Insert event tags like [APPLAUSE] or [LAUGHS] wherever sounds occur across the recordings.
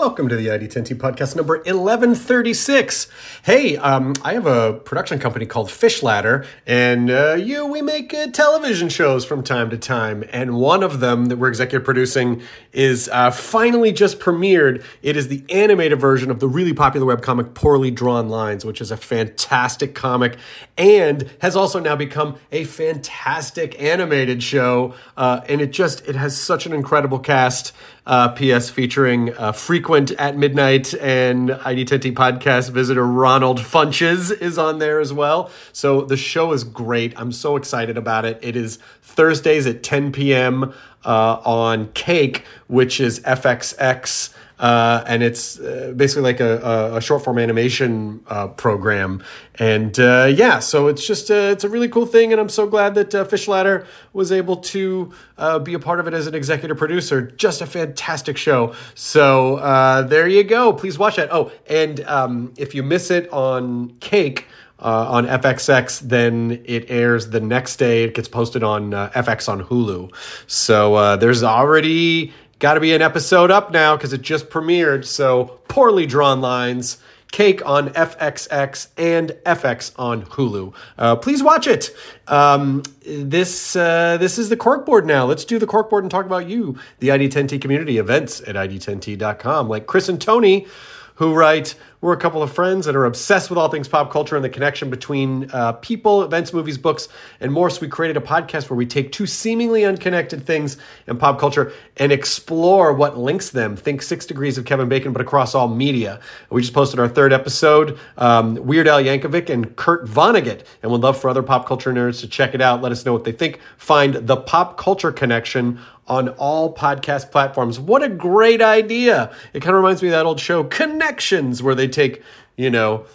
Welcome to the ID10T podcast number 1136. Hey, um, I have a production company called Fish Ladder, and uh, you, we make uh, television shows from time to time. And one of them that we're executive producing is uh, finally just premiered. It is the animated version of the really popular webcomic Poorly Drawn Lines, which is a fantastic comic and has also now become a fantastic animated show. Uh, and it just, it has such an incredible cast. Uh, PS featuring uh, frequent at midnight and ID10T podcast visitor Ronald Funches is on there as well. So the show is great. I'm so excited about it. It is Thursdays at 10 p.m. Uh, on Cake, which is FXX. Uh, and it's uh, basically like a, a, short form animation uh, program. And uh, yeah, so it's just a, it's a really cool thing, and I'm so glad that uh, Fish Ladder was able to uh, be a part of it as an executive producer. Just a fantastic show. So uh, there you go. Please watch that. Oh, and um, if you miss it on Cake. Uh, on FXX, then it airs the next day. It gets posted on uh, FX on Hulu. So uh, there's already got to be an episode up now because it just premiered. So poorly drawn lines. Cake on FXX and FX on Hulu. Uh, please watch it. Um, this uh, this is the corkboard now. Let's do the corkboard and talk about you, the ID10T community events at ID10T.com. Like Chris and Tony, who write, we're a couple of friends that are obsessed with all things pop culture and the connection between uh, people, events, movies, books, and more. So we created a podcast where we take two seemingly unconnected things in pop culture and explore what links them. Think Six Degrees of Kevin Bacon, but across all media. We just posted our third episode. Um, Weird Al Yankovic and Kurt Vonnegut, and would love for other pop culture nerds to check it out. Let us know what they think. Find the pop culture connection on all podcast platforms. What a great idea! It kind of reminds me of that old show Connections, where they take, you know,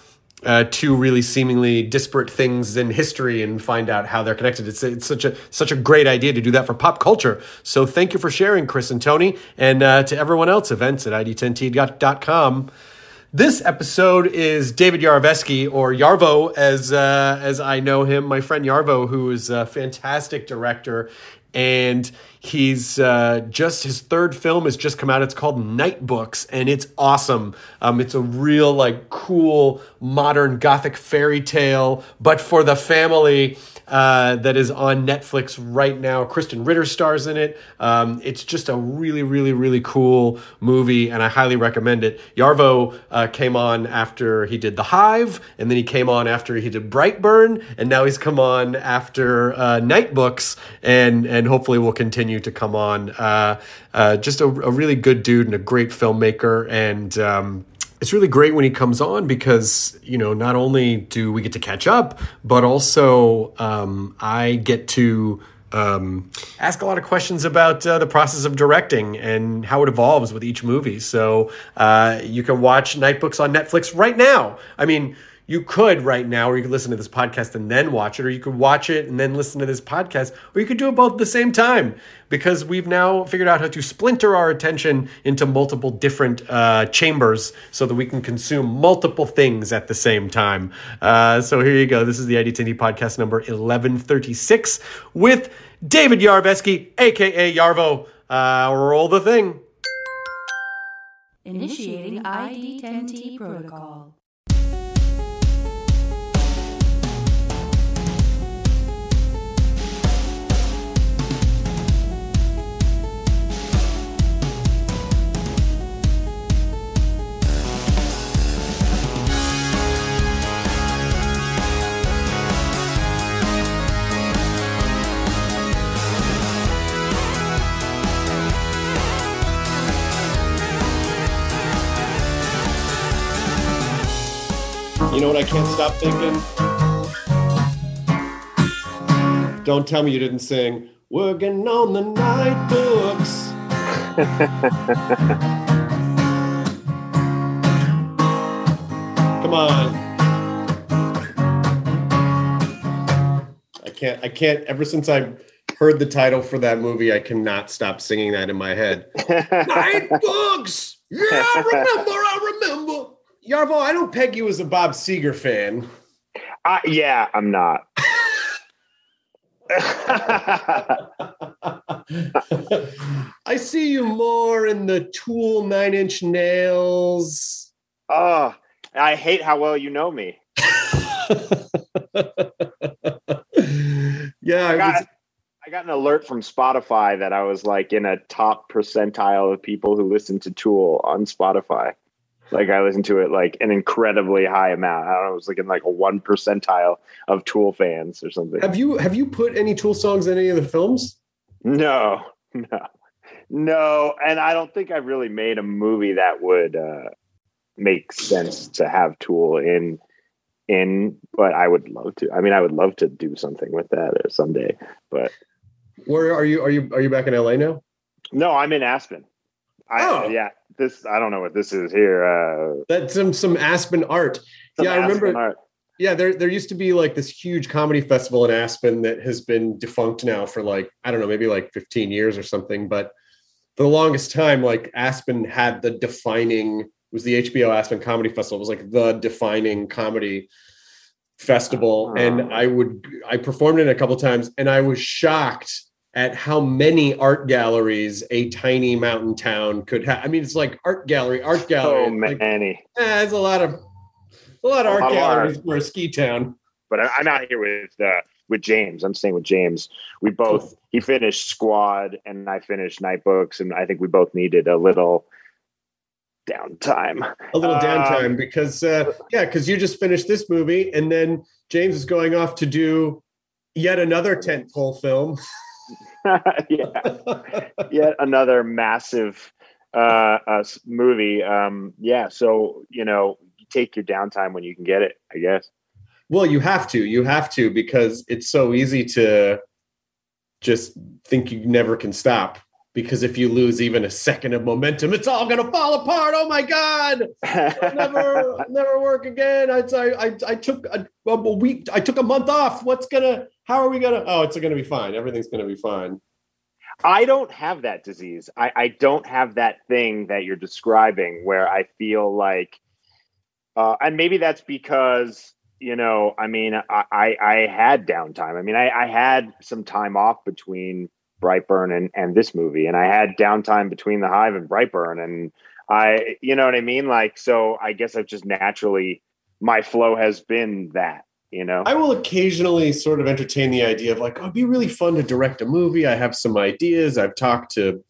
uh, two really seemingly disparate things in history and find out how they're connected. It's, it's such a such a great idea to do that for pop culture. So thank you for sharing, Chris and Tony, and uh, to everyone else. Events at id10t.com. This episode is David Yarovesky, or Yarvo, as uh, as I know him, my friend Yarvo, who is a fantastic director, and he's uh, just his third film has just come out. It's called Nightbooks, and it's awesome. Um, it's a real like cool modern gothic fairy tale, but for the family. Uh, that is on Netflix right now. Krysten Ritter stars in it. Um, it's just a really, really, really cool movie, and I highly recommend it. Yarvo uh, came on after he did The Hive, and then he came on after he did Brightburn, and now he's come on after uh, Nightbooks, and and hopefully will continue to come on. Uh, uh, just a, a really good dude and a great filmmaker, and. Um, it's really great when he comes on because you know not only do we get to catch up but also um, i get to um, ask a lot of questions about uh, the process of directing and how it evolves with each movie. So uh, you can watch nightbooks on netflix right now. I mean you could right now, or you could listen to this podcast and then watch it, or you could watch it and then listen to this podcast, or you could do it both at the same time because we've now figured out how to splinter our attention into multiple different uh, chambers so that we can consume multiple things at the same time. Uh, so here you go. This is the ID10T podcast number 1136 with David Yarovesky, aka Yarvo. Uh, roll the thing. Initiating ID10T protocol. You know what I can't stop thinking? Don't tell me you didn't sing Working on the Nightbooks. Come on. I can't I can't ever since I heard the title for that movie, I cannot stop singing that in my head. [LAUGHS] Night Books! Yeah, I remember, I Yarvo, I don't peg you as a Bob Seger fan. Uh, yeah, I'm not. [LAUGHS] I see you more in the Tool Nine Inch Nails. oh, I hate how well you know me. [LAUGHS] yeah, I I got, was, I got an alert from Spotify that I was like in a top percentile of people who listen to Tool on Spotify. Like I listened to it like an incredibly high amount. I don't know, it was like in like a one percentile of Tool fans or something. have you have you put any Tool songs in any of the films? No, [LAUGHS] no, no. And I don't think I really made a movie that would uh, make sense to have Tool in in, but I would love to. I mean, I would love to do something with that or someday. But Where are you? Are you are you back in LA now? no, I'm in Aspen. I, Oh. yeah. This I don't know what this is here. Uh, That's some some Aspen art. some yeah, I remember. Art. Yeah, there there used to be like this huge comedy festival in Aspen that has been defunct now for like I don't know, maybe like 15 years or something. But for the longest time, like Aspen had the defining it was the HBO Aspen Comedy Festival. It was like the defining comedy festival. Ah. And I would I performed it a couple times and I was shocked at how many art galleries a tiny mountain town could have. I mean, it's like art gallery, art gallery. So like, many. eh, it's a lot of a lot of art lot of galleries art. for a ski town. but I- I'm out here with uh, with James. I'm staying with James. We both he finished Squad and I finished Nightbooks, and I think we both needed a little downtime. A little Um, downtime because uh, yeah, because you just finished this movie and then James is going off to do yet another tentpole film. [LAUGHS] [LAUGHS] yeah, yet another massive uh, uh, movie. Um, yeah, so you know, take your downtime when you can get it. I guess. Well, you have to, you have to because it's so easy to just think you never can stop. Because if you lose even a second of momentum, it's all going to fall apart. Oh my god! never [LAUGHS] never work again. I I I, I took a, a week. I took a month off. What's gonna? How are we gonna? Oh, it's gonna be fine. Everything's gonna be fine. I don't have that disease. I, I don't have that thing that you're describing where I feel like, uh, and maybe that's because you know, I mean, I I, I had downtime. I mean, I, I had some time off between Brightburn and and this movie, and I had downtime between The Hive and Brightburn, and I, you know what I mean? Like, so I guess I've just naturally my flow has been that, you know. I will occasionally sort of entertain the idea of like, oh, it'd be really fun to direct a movie. I have some ideas. I've talked to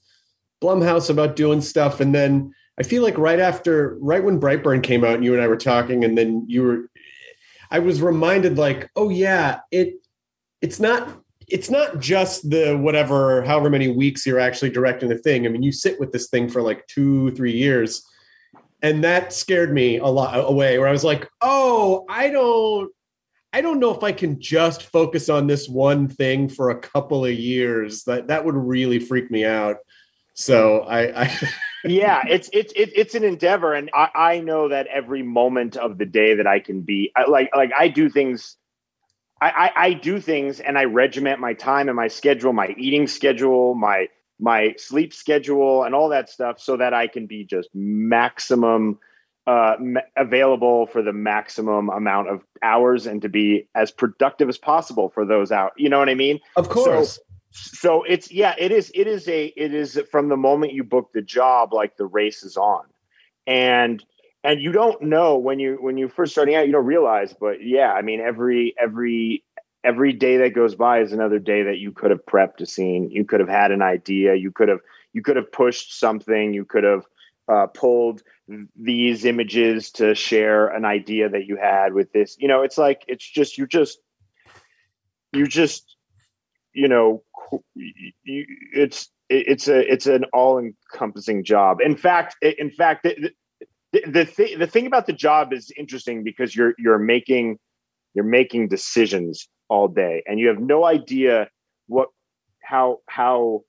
Blumhouse about doing stuff, and then I feel like right after, right when Brightburn came out, and you and I were talking, and then you were, I was reminded like, oh yeah, it, it's not. It's not just the whatever, however many weeks you're actually directing the thing. I mean, you sit with this thing for like two, three years, and that scared me a lot away. Where I was like, "Oh, I don't, I don't know if I can just focus on this one thing for a couple of years. That that would really freak me out." So I, I [LAUGHS] yeah it's it's it, it's an endeavor and I, I know that every moment of the day that i can be I, like like i do things I, I i do things and i regiment my time and my schedule my eating schedule my my sleep schedule and all that stuff so that i can be just maximum uh available for the maximum amount of hours and to be as productive as possible for those out you know what i mean of course. so it's yeah it is it is a it is from the moment you book the job like the race is on and and you don't know when you when you first starting out you don't realize but yeah i mean every every every day that goes by is another day that you could have prepped a scene. You could have had an idea. You could have you could have pushed something. You could have uh, pulled these images to share an idea that you had with this. You know it's like it's just you just you just you know you, it's it's a it's an all encompassing job. In fact in fact the the, th- the thing about the job is interesting because you're you're making you're making decisions all day and you have no idea what how how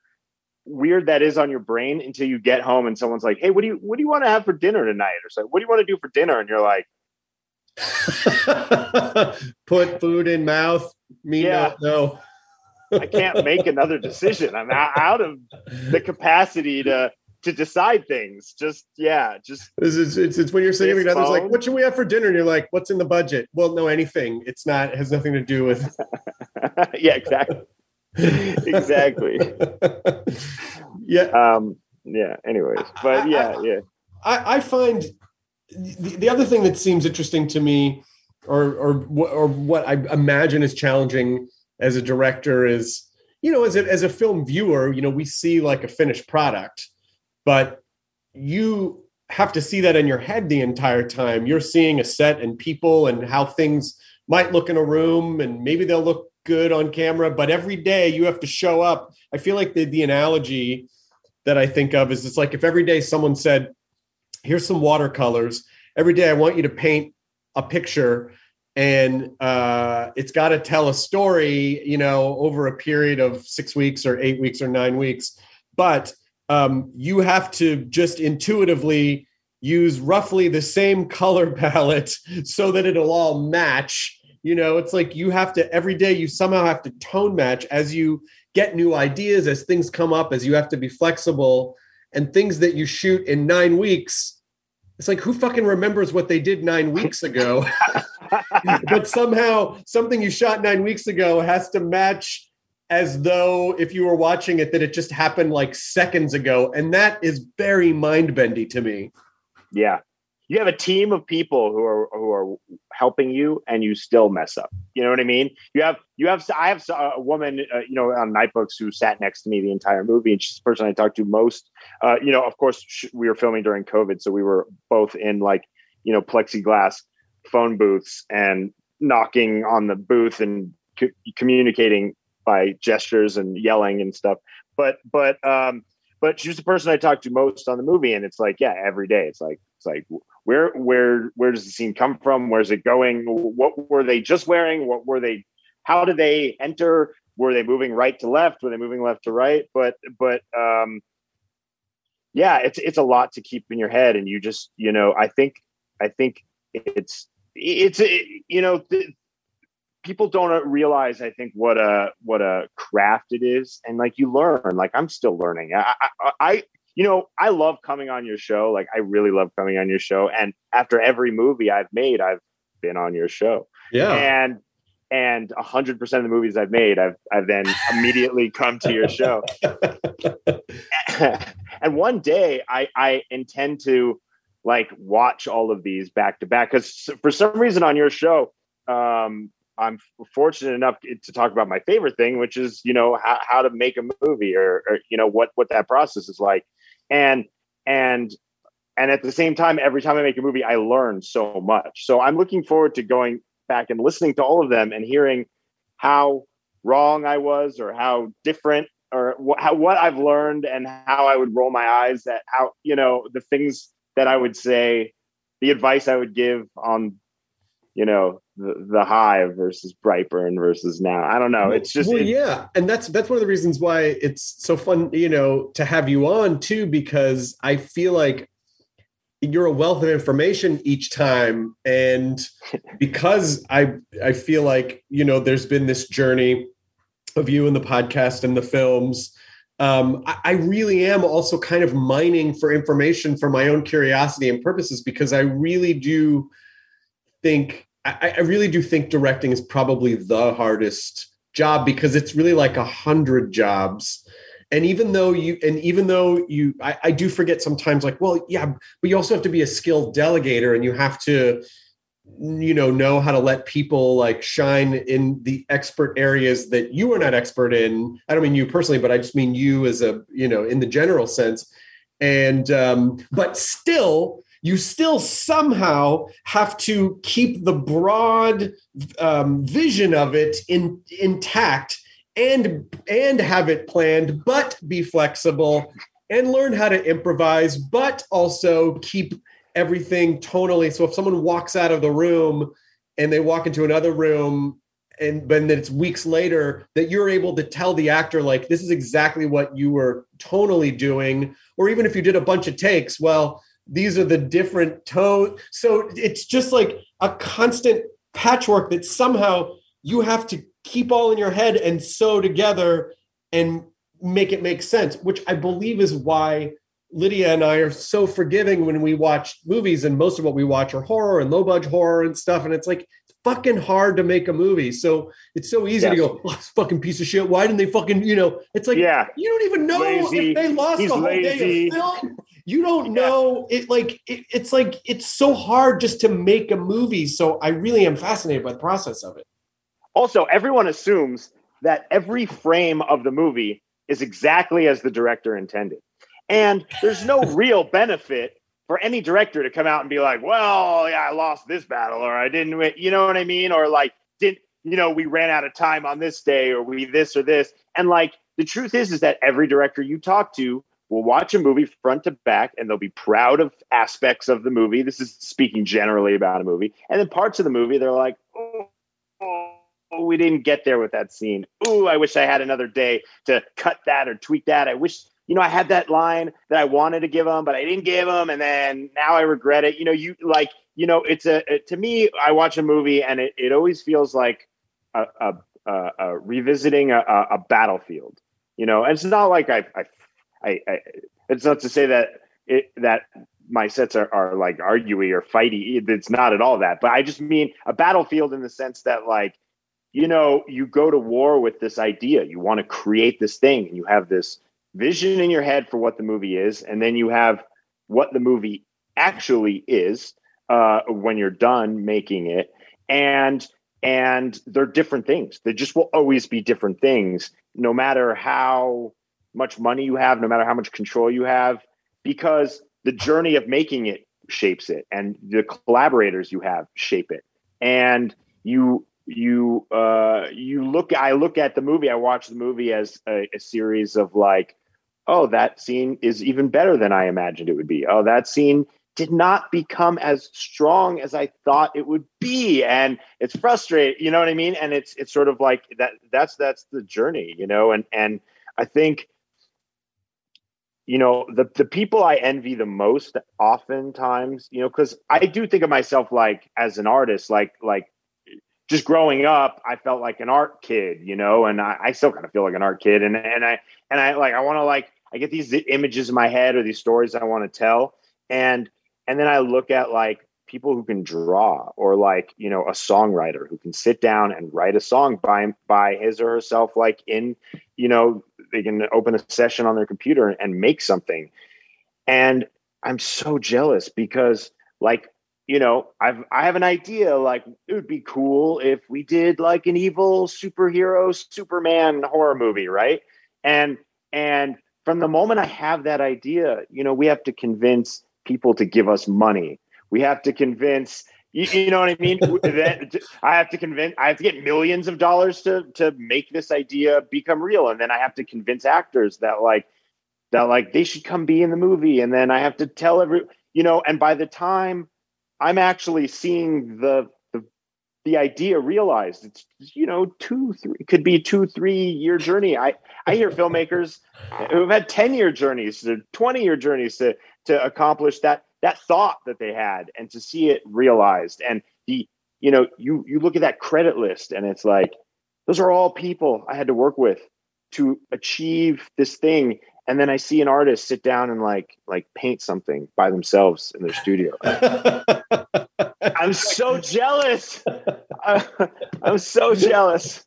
weird that is on your brain until you get home and someone's like hey what do you what do you want to have for dinner tonight? Or so what do you want to do for dinner? And you're like [LAUGHS] put food in mouth me Yeah. no i can't make another decision. I'm out of the capacity to to decide things just yeah just This is it's, it's when you're sitting together. It's like, what should we have for dinner? And you're like, what's in the budget? Well, no, anything. It's not. It has nothing to do with. [LAUGHS] yeah exactly [LAUGHS] exactly [LAUGHS] yeah, um yeah anyways but yeah yeah I, I find the, the other thing that seems interesting to me, or or or what I imagine is challenging as a director is, you know, as a as a film viewer, you know, we see like a finished product, but you have to see that in your head the entire time. You're seeing a set and people and how things might look in a room, and maybe they'll look good on camera, but every day you have to show up. I feel like the the analogy that I think of is it's like if every day someone said, here's some watercolors. Every day I want you to paint a picture and uh, it's got to tell a story, you know, over a period of six weeks or eight weeks or nine weeks. But um, you have to just intuitively use roughly the same color [LAUGHS] palette so that it'll all match. You know, it's like you have to every day you somehow have to tone match as you get new ideas, as things come up, as you have to be flexible and things that you shoot in nine weeks. It's like who fucking remembers what they did nine weeks ago? [LAUGHS] but somehow something you shot nine weeks ago has to match as though if you were watching it that it just happened like seconds ago and that is very mind-bendy to me. Yeah. You have a team of people who are who are helping you and you still mess up. You know what i mean? You have you have i have a woman uh, you know on nightbooks who sat next to me the entire movie and she's the person i talked to most. Uh, you know of course we were filming during covid so we were both in like you know plexiglass phone booths and knocking on the booth and co- communicating by gestures and yelling and stuff but but um but she was the person I talked to most on the movie, and it's like, yeah, every day. It's like, it's like, where, where, where does the scene come from? Where's it going? What were they just wearing? What were they? How did they enter? Were they moving right to left? Were they moving left to right? But, but, um, yeah, it's it's a lot to keep in your head, and you just, you know, I think, I think it's, it's, you know. Th- people don't realize i think what a what a craft it is. And like you learn like i'm still learning. I, I i you know i love coming on your show. Like i really love coming on your show. And after every movie i've made i've been on your show. Yeah. And and 100% of the movies i've made i've i've then immediately come to your show. [LAUGHS] And one day i i intend to like watch all of these back to back. Because for some reason on your show um I'm fortunate enough to talk about my favorite thing, which is you know how, how to make a movie or, or you know what what that process is like, and and and at the same time, every time I make a movie, I learn so much. So I'm looking forward to going back and listening to all of them and hearing how wrong I was or how different or what, how, what I've learned and how I would roll my eyes at how you know the things that I would say, the advice I would give on you know the, the hive versus brightburn versus now. I don't know. It's just well, it, yeah. And that's that's one of the reasons why it's so fun you know to have you on too because i feel like you're a wealth of information each time. And [LAUGHS] because i i feel like you know there's been this journey of you and the podcast and the films um, I, I really am also kind of mining for information for my own curiosity and purposes because i really do think I, I really do think directing is probably the hardest job because it's really like a hundred jobs. And even though you, and even though you, I, I do forget sometimes like, well, yeah, but you also have to be a skilled delegator and you have to, you know, know how to let people like shine in the expert areas that you are not expert in. I don't mean you personally, but I just mean you as a, you know, in the general sense. And, um, but still, you still somehow have to keep the broad um, vision of it in, intact and and have it planned but be flexible and learn how to improvise but also keep everything tonally. So if someone walks out of the room and they walk into another room and then it's weeks later that you're able to tell the actor like this is exactly what you were tonally doing or even if you did a bunch of takes well these are the different tone. So it's just like a constant patchwork that somehow you have to keep all in your head and sew together and make it make sense which i believe is why lydia and i are so forgiving when we watch movies and most of what we watch are horror and low budget horror and stuff. And it's like fucking hard to make a movie. So it's so easy to go, oh, this fucking piece of shit. Why didn't they fucking, you know, it's like, yeah, you don't even know lazy. if they lost He's a whole lazy. day of film. You don't know it. Like, it, it's like, it's so hard just to make a movie. So I really am fascinated by the process of it. Also, everyone assumes that every frame of the movie is exactly as the director intended. And there's no [LAUGHS] real benefit for any director to come out and be like, well, yeah, I lost this battle or I didn't, you know what I mean? Or like, didn't, you know, we ran out of time on this day or we this or this. And like, the truth is, is that every director you talk to will watch a movie front to back and they'll be proud of aspects of the movie. This is speaking generally about a movie. And then parts of the movie, they're like, oh, oh we didn't get there with that scene. Oh, I wish I had another day to cut that or tweak that. I wish you know, I had that line that I wanted to give him, but I didn't give him, and then now I regret it. You know, you like, you know, it's a it, to me. I watch a movie, and it, it always feels like a, a, a, a revisiting a, a, battlefield. You know, and it's not like I, I, I, I it's not to say that it that my sets are, are like arguey or fighty. It's not at all that, but I just mean a battlefield in the sense that like you know you go to war with this idea you want to create this thing and you have this vision in your head for what the movie is, and then you have what the movie actually is uh, when you're done making it, and and they're different things. They just will always be different things, no matter how much money you have, no matter how much control you have, because the journey of making it shapes it, and the collaborators you have shape it, and you you uh you look i look at the movie i watch the movie as a, a series of like oh, that scene is even better than I imagined it would be. Oh, that scene did not become as strong as I thought it would be. And it's frustrating, you know what I mean? And it's it's sort of like that that's that's the journey, you know, and and I think you know the the people I envy the most oftentimes, you know, because I do think of myself like as an artist, like like just growing up, I felt like an art kid, you know, and I, I still kind of feel like an art kid. And and I and I like I want to like I get these images in my head or these stories I want to tell, and and then I look at like people who can draw or like you know a songwriter who can sit down and write a song by by his or herself like in you know they can open a session on their computer and make something. And i'm so jealous because like you know i've i have an idea like it would be cool if we did like an evil superhero superman horror movie right? And and from the moment I have that idea, you know, we have to convince people to give us money. We have to convince, you, you know what I mean? [LAUGHS] I have to convince, I have to get millions of dollars to to make this idea become real, and then I have to convince actors that like that like they should come be in the movie, and then I have to tell every, you know, and by the time I'm actually seeing the the idea realized it's you know two three could be two three year journey. I i hear filmmakers who've had 10 year journeys 20 year journeys to to accomplish that that thought that they had and to see it realized. And the you know you you look at that credit list and it's like those are all people i had to work with to achieve this thing. And then i see an artist sit down and like like paint something by themselves in their studio [LAUGHS] I'm so jealous. [LAUGHS] I'm so jealous.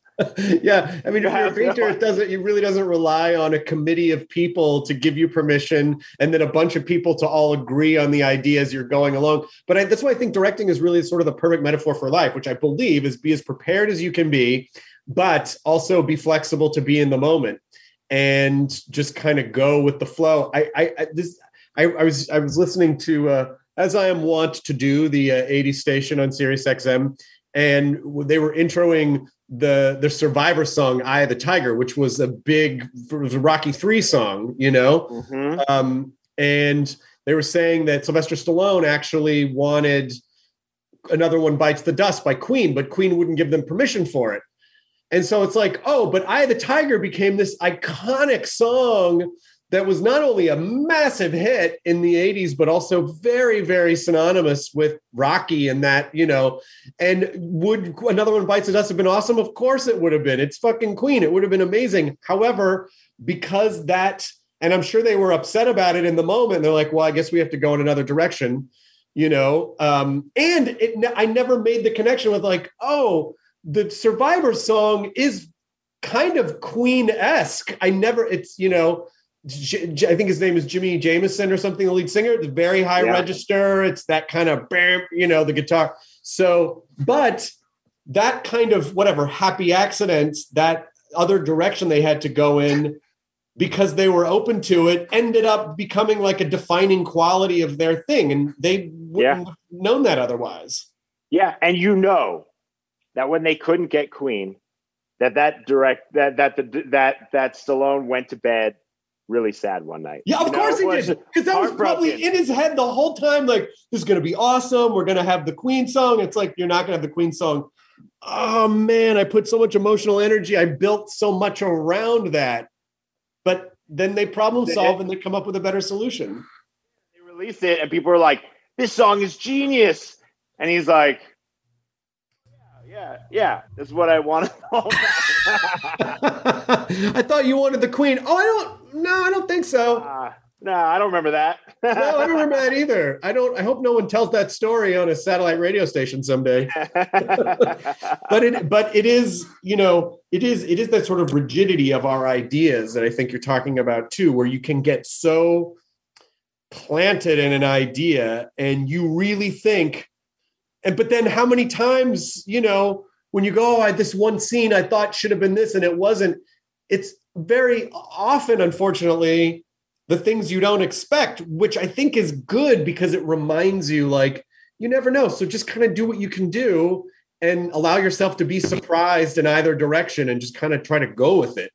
yeah, I mean, if you're a painter, it doesn't. It really doesn't rely on a committee of people to give you permission, and then a bunch of people to all agree on the ideas you're going along. But I, that's why I think directing is really sort of the perfect metaphor for life, which I believe is be as prepared as you can be, but also be flexible to be in the moment and just kind of go with the flow. I, I, I this, I, I was, I was listening to. Uh, as I am wont to do, the uh, 80 station on Sirius XM, and they were introing the the Survivor song "Eye of the Tiger," which was a big, was a Rocky Three song, you know, mm-hmm. um, and they were saying that Sylvester Stallone actually wanted another one bites the dust by Queen, but Queen wouldn't give them permission for it. And so it's like, oh, but Eye the Tiger became this iconic song that was not only a massive hit in the 80s, but also very, very synonymous with Rocky and that, you know. And would another one bites the dust have been awesome? Of course it would have been. It's fucking Queen. It would have been amazing. However, because that, and I'm sure they were upset about it in the moment, they're like, well, I guess we have to go in another direction, you know. Um, and it, I never made the connection with like, oh, the Survivor song is kind of Queen esque. I never, it's, you know, I think his name is Jimi Jamison or something, the lead singer. the very high yeah. register. It's that kind of bam, you know, the guitar. So, but that kind of whatever happy accidents, that other direction they had to go in because they were open to it, ended up becoming like a defining quality of their thing, and they wouldn't yeah. have known that otherwise. Yeah, and you know that when they couldn't get Queen, that that direct that that the, that that Stallone went to bed really sad one night. Yeah, of you course know, he did. Because that was probably in his head the whole time. Like, this is going to be awesome. We're going to have the Queen song. It's like, you're not going to have the Queen song. Oh, man, I put so much emotional energy. I built so much around that. But then they problem solve and they come up with a better solution. They release it, and people are like, this song is genius. And he's like, yeah, yeah, that's what I wanted. [LAUGHS] [LAUGHS] I thought you wanted the queen. Oh, I don't. No, I don't think so. Uh, no, I don't remember that. no, I don't remember [LAUGHS] that either. I don't. I hope no one tells that story on a satellite radio station someday. [LAUGHS] but it, but it is, you know, it is, it is that sort of rigidity of our ideas that I think you're talking about too, where you can get so planted in an idea and you really think and but then how many times, you know, when you go, oh, I, this one scene I thought should have been this and it wasn't, it's very often, unfortunately, the things you don't expect, which I think is good because it reminds you, like, you never know. So just kind of do what you can do and allow yourself to be surprised in either direction and just kind of try to go with it.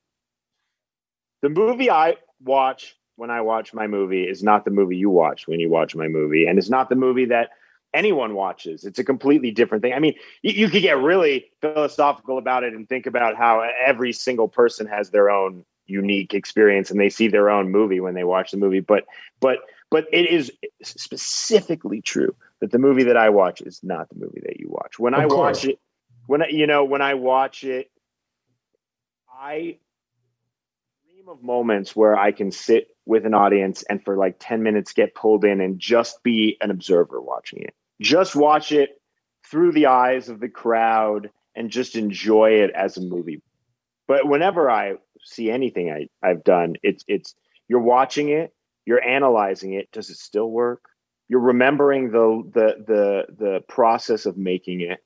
The movie I watch when I watch my movie is not the movie you watch when you watch my movie. And it's not the movie that anyone watches. It's a completely different thing. I mean, you, you, could get really philosophical about it and think about how every single person has their own unique experience and they see their own movie when they watch the movie. But but but it is specifically true that the movie that I watch is not the movie that you watch. When of I course. watch it, when I, you know when I watch it, I dream of moments where I can sit with an audience and for like 10 minutes get pulled in and just be an observer watching it just watch it through the eyes of the crowd and just enjoy it as a movie. But whenever I see anything I, I've done, it's it's you're watching it, you're analyzing it. Does it still work? You're remembering the the the the process of making it.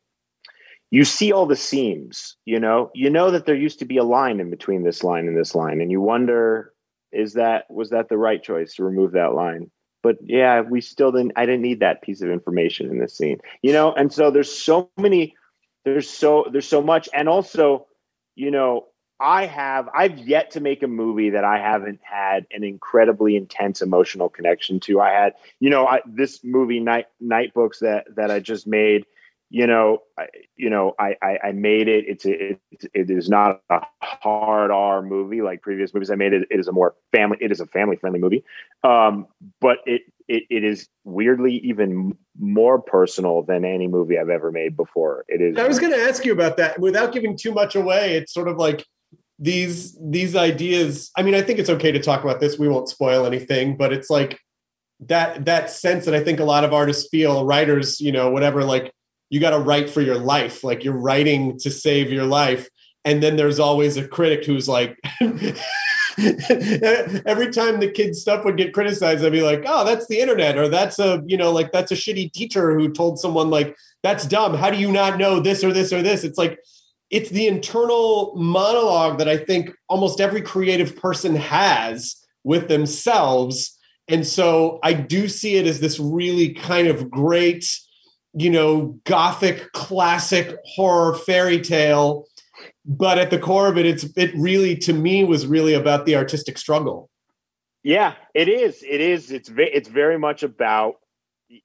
You see all the seams, you know. You know that there used to be a line in between this line and this line, and you wonder, is that was that the right choice to remove that line? But yeah, we still didn't. I didn't need that piece of information in this scene, you know. And so there's so many, there's so there's so much, and also, you know, I have I've yet to make a movie that I haven't had an incredibly intense emotional connection to. I had, you know, I, this movie Night Nightbooks that that I just made you know, I, you know, I, I, I made it. It's it, it is not a hard R movie like previous movies I made. It, it is a more family. It is a family friendly movie, um, but it, it it is weirdly even more personal than any movie I've ever made before. It is. I was going to ask you about that without giving too much away. It's sort of like these these ideas. I mean, I think it's okay to talk about this. We won't spoil anything, but it's like that that sense that I think a lot of artists feel, writers, you know, whatever, like you got to write for your life like you're writing to save your life. And then there's always a critic who's like [LAUGHS] every time the kid's stuff would get criticized i'd be like oh that's the internet or that's a you know like that's a shitty teacher who told someone like that's dumb. How do you not know this or this or this? It's like it's the internal monologue that i think almost every creative person has with themselves. And so i do see it as this really kind of great you know, gothic classic horror fairy tale. But at the core of it, it's it really to me was really about the artistic struggle. Yeah, it is. It is. It's ve- it's very much about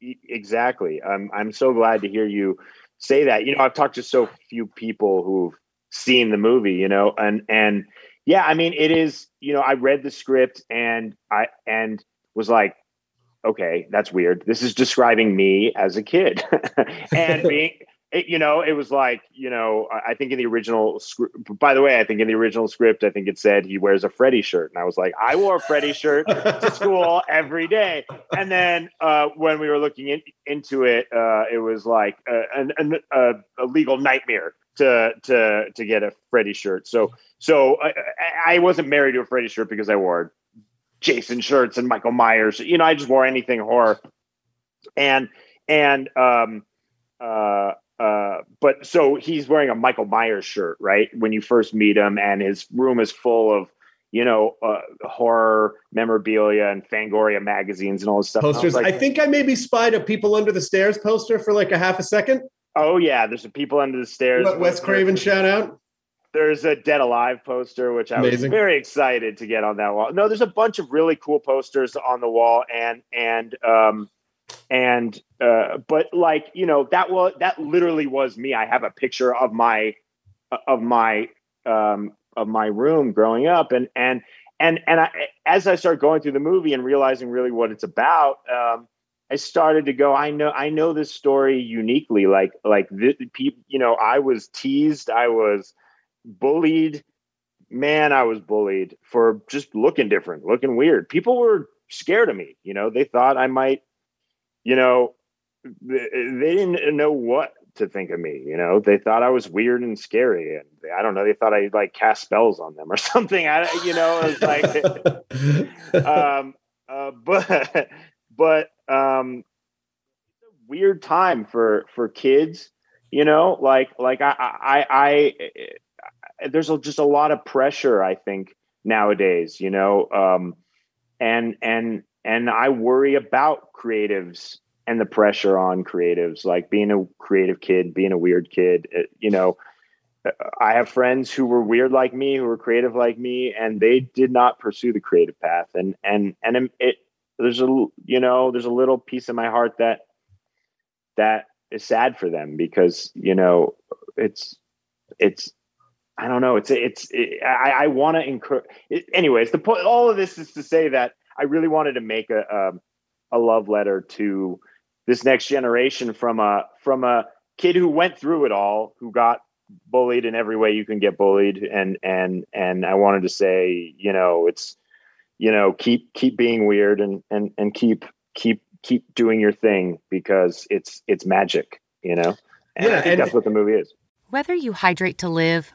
exactly. I'm I'm so glad to hear you say that. You know, I've talked to so few people who've seen the movie. You know, and and yeah, I mean, it is. You know, I read the script and I and was like, okay, that's weird. This is describing me as a kid [LAUGHS] and [LAUGHS] being it, you know, it was like, you know, I think in the original script, by the way, I think in the original script, I think it said he wears a Freddy shirt. And I was like, I wore a Freddy shirt to [LAUGHS] school every day. And then uh, when we were looking in, into it, uh, it was like a, a, a, legal nightmare to, to, to get a Freddy shirt. So, so I, I wasn't married to a Freddy shirt because I wore Jason shirts and Michael Myers. You know, I just wore anything horror. And, and, um, uh, uh, but so he's wearing a Michael Myers shirt, right? When you first meet him, and his room is full of you know uh, horror memorabilia and Fangoria magazines and all this stuff. Posters. I, like, I think I maybe spied a "People Under the Stairs" poster for like a half a second. Oh yeah, there's a "People Under the Stairs." Wes Craven shout out. There's a Dead Alive poster, which I Amazing. was very excited to get on that wall. No, there's a bunch of really cool posters on the wall, and and um, and uh, but like you know that was that literally was me i have a picture of my of my um of my room growing up and and and and I, as i started going through the movie and realizing really what it's about um i started to go i know i know this story uniquely like like the people you know i was teased i was bullied man i was bullied for just looking different looking weird people were scared of me you know they thought i might you know, they, didn't know what to think of me. You know, they thought I was weird and scary, and I don't know. They thought I like cast spells on them or [LAUGHS] something. I, you know, it was like, [LAUGHS] um, uh, but, but, um, weird time for for kids. You know, like like I I I, I there's just a lot of pressure. I think nowadays. You know, um, and and and I worry about creatives and the pressure on creatives, like being a creative kid, being a weird kid. You know, I have friends who were weird like me, who were creative like me, and they did not pursue the creative path. And and and it there's a you know there's a little piece of my heart that that is sad for them because you know it's it's I don't know it's it's it, I I want to encourage. Anyways, the point all of this is to say that I really wanted to make a um, a love letter to this next generation from a from a kid who went through it all, who got bullied in every way you can get bullied, and and and I wanted to say, you know, it's you know, keep keep being weird and and and keep keep keep doing your thing because it's it's magic, you know. And yeah, I think and that's what the movie is. Whether you hydrate to live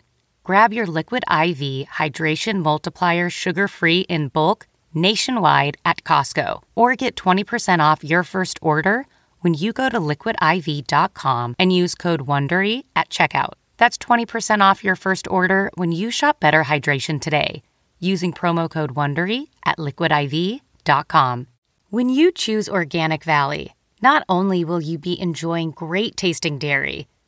Grab your Liquid IV Hydration Multiplier sugar free in bulk nationwide at Costco or get 20% off your first order when you go to liquidiv.com and use code WONDERY at checkout. That's 20% off your first order when you shop Better Hydration today using promo code WONDERY at liquidiv.com. When you choose Organic Valley, not only will you be enjoying great tasting dairy,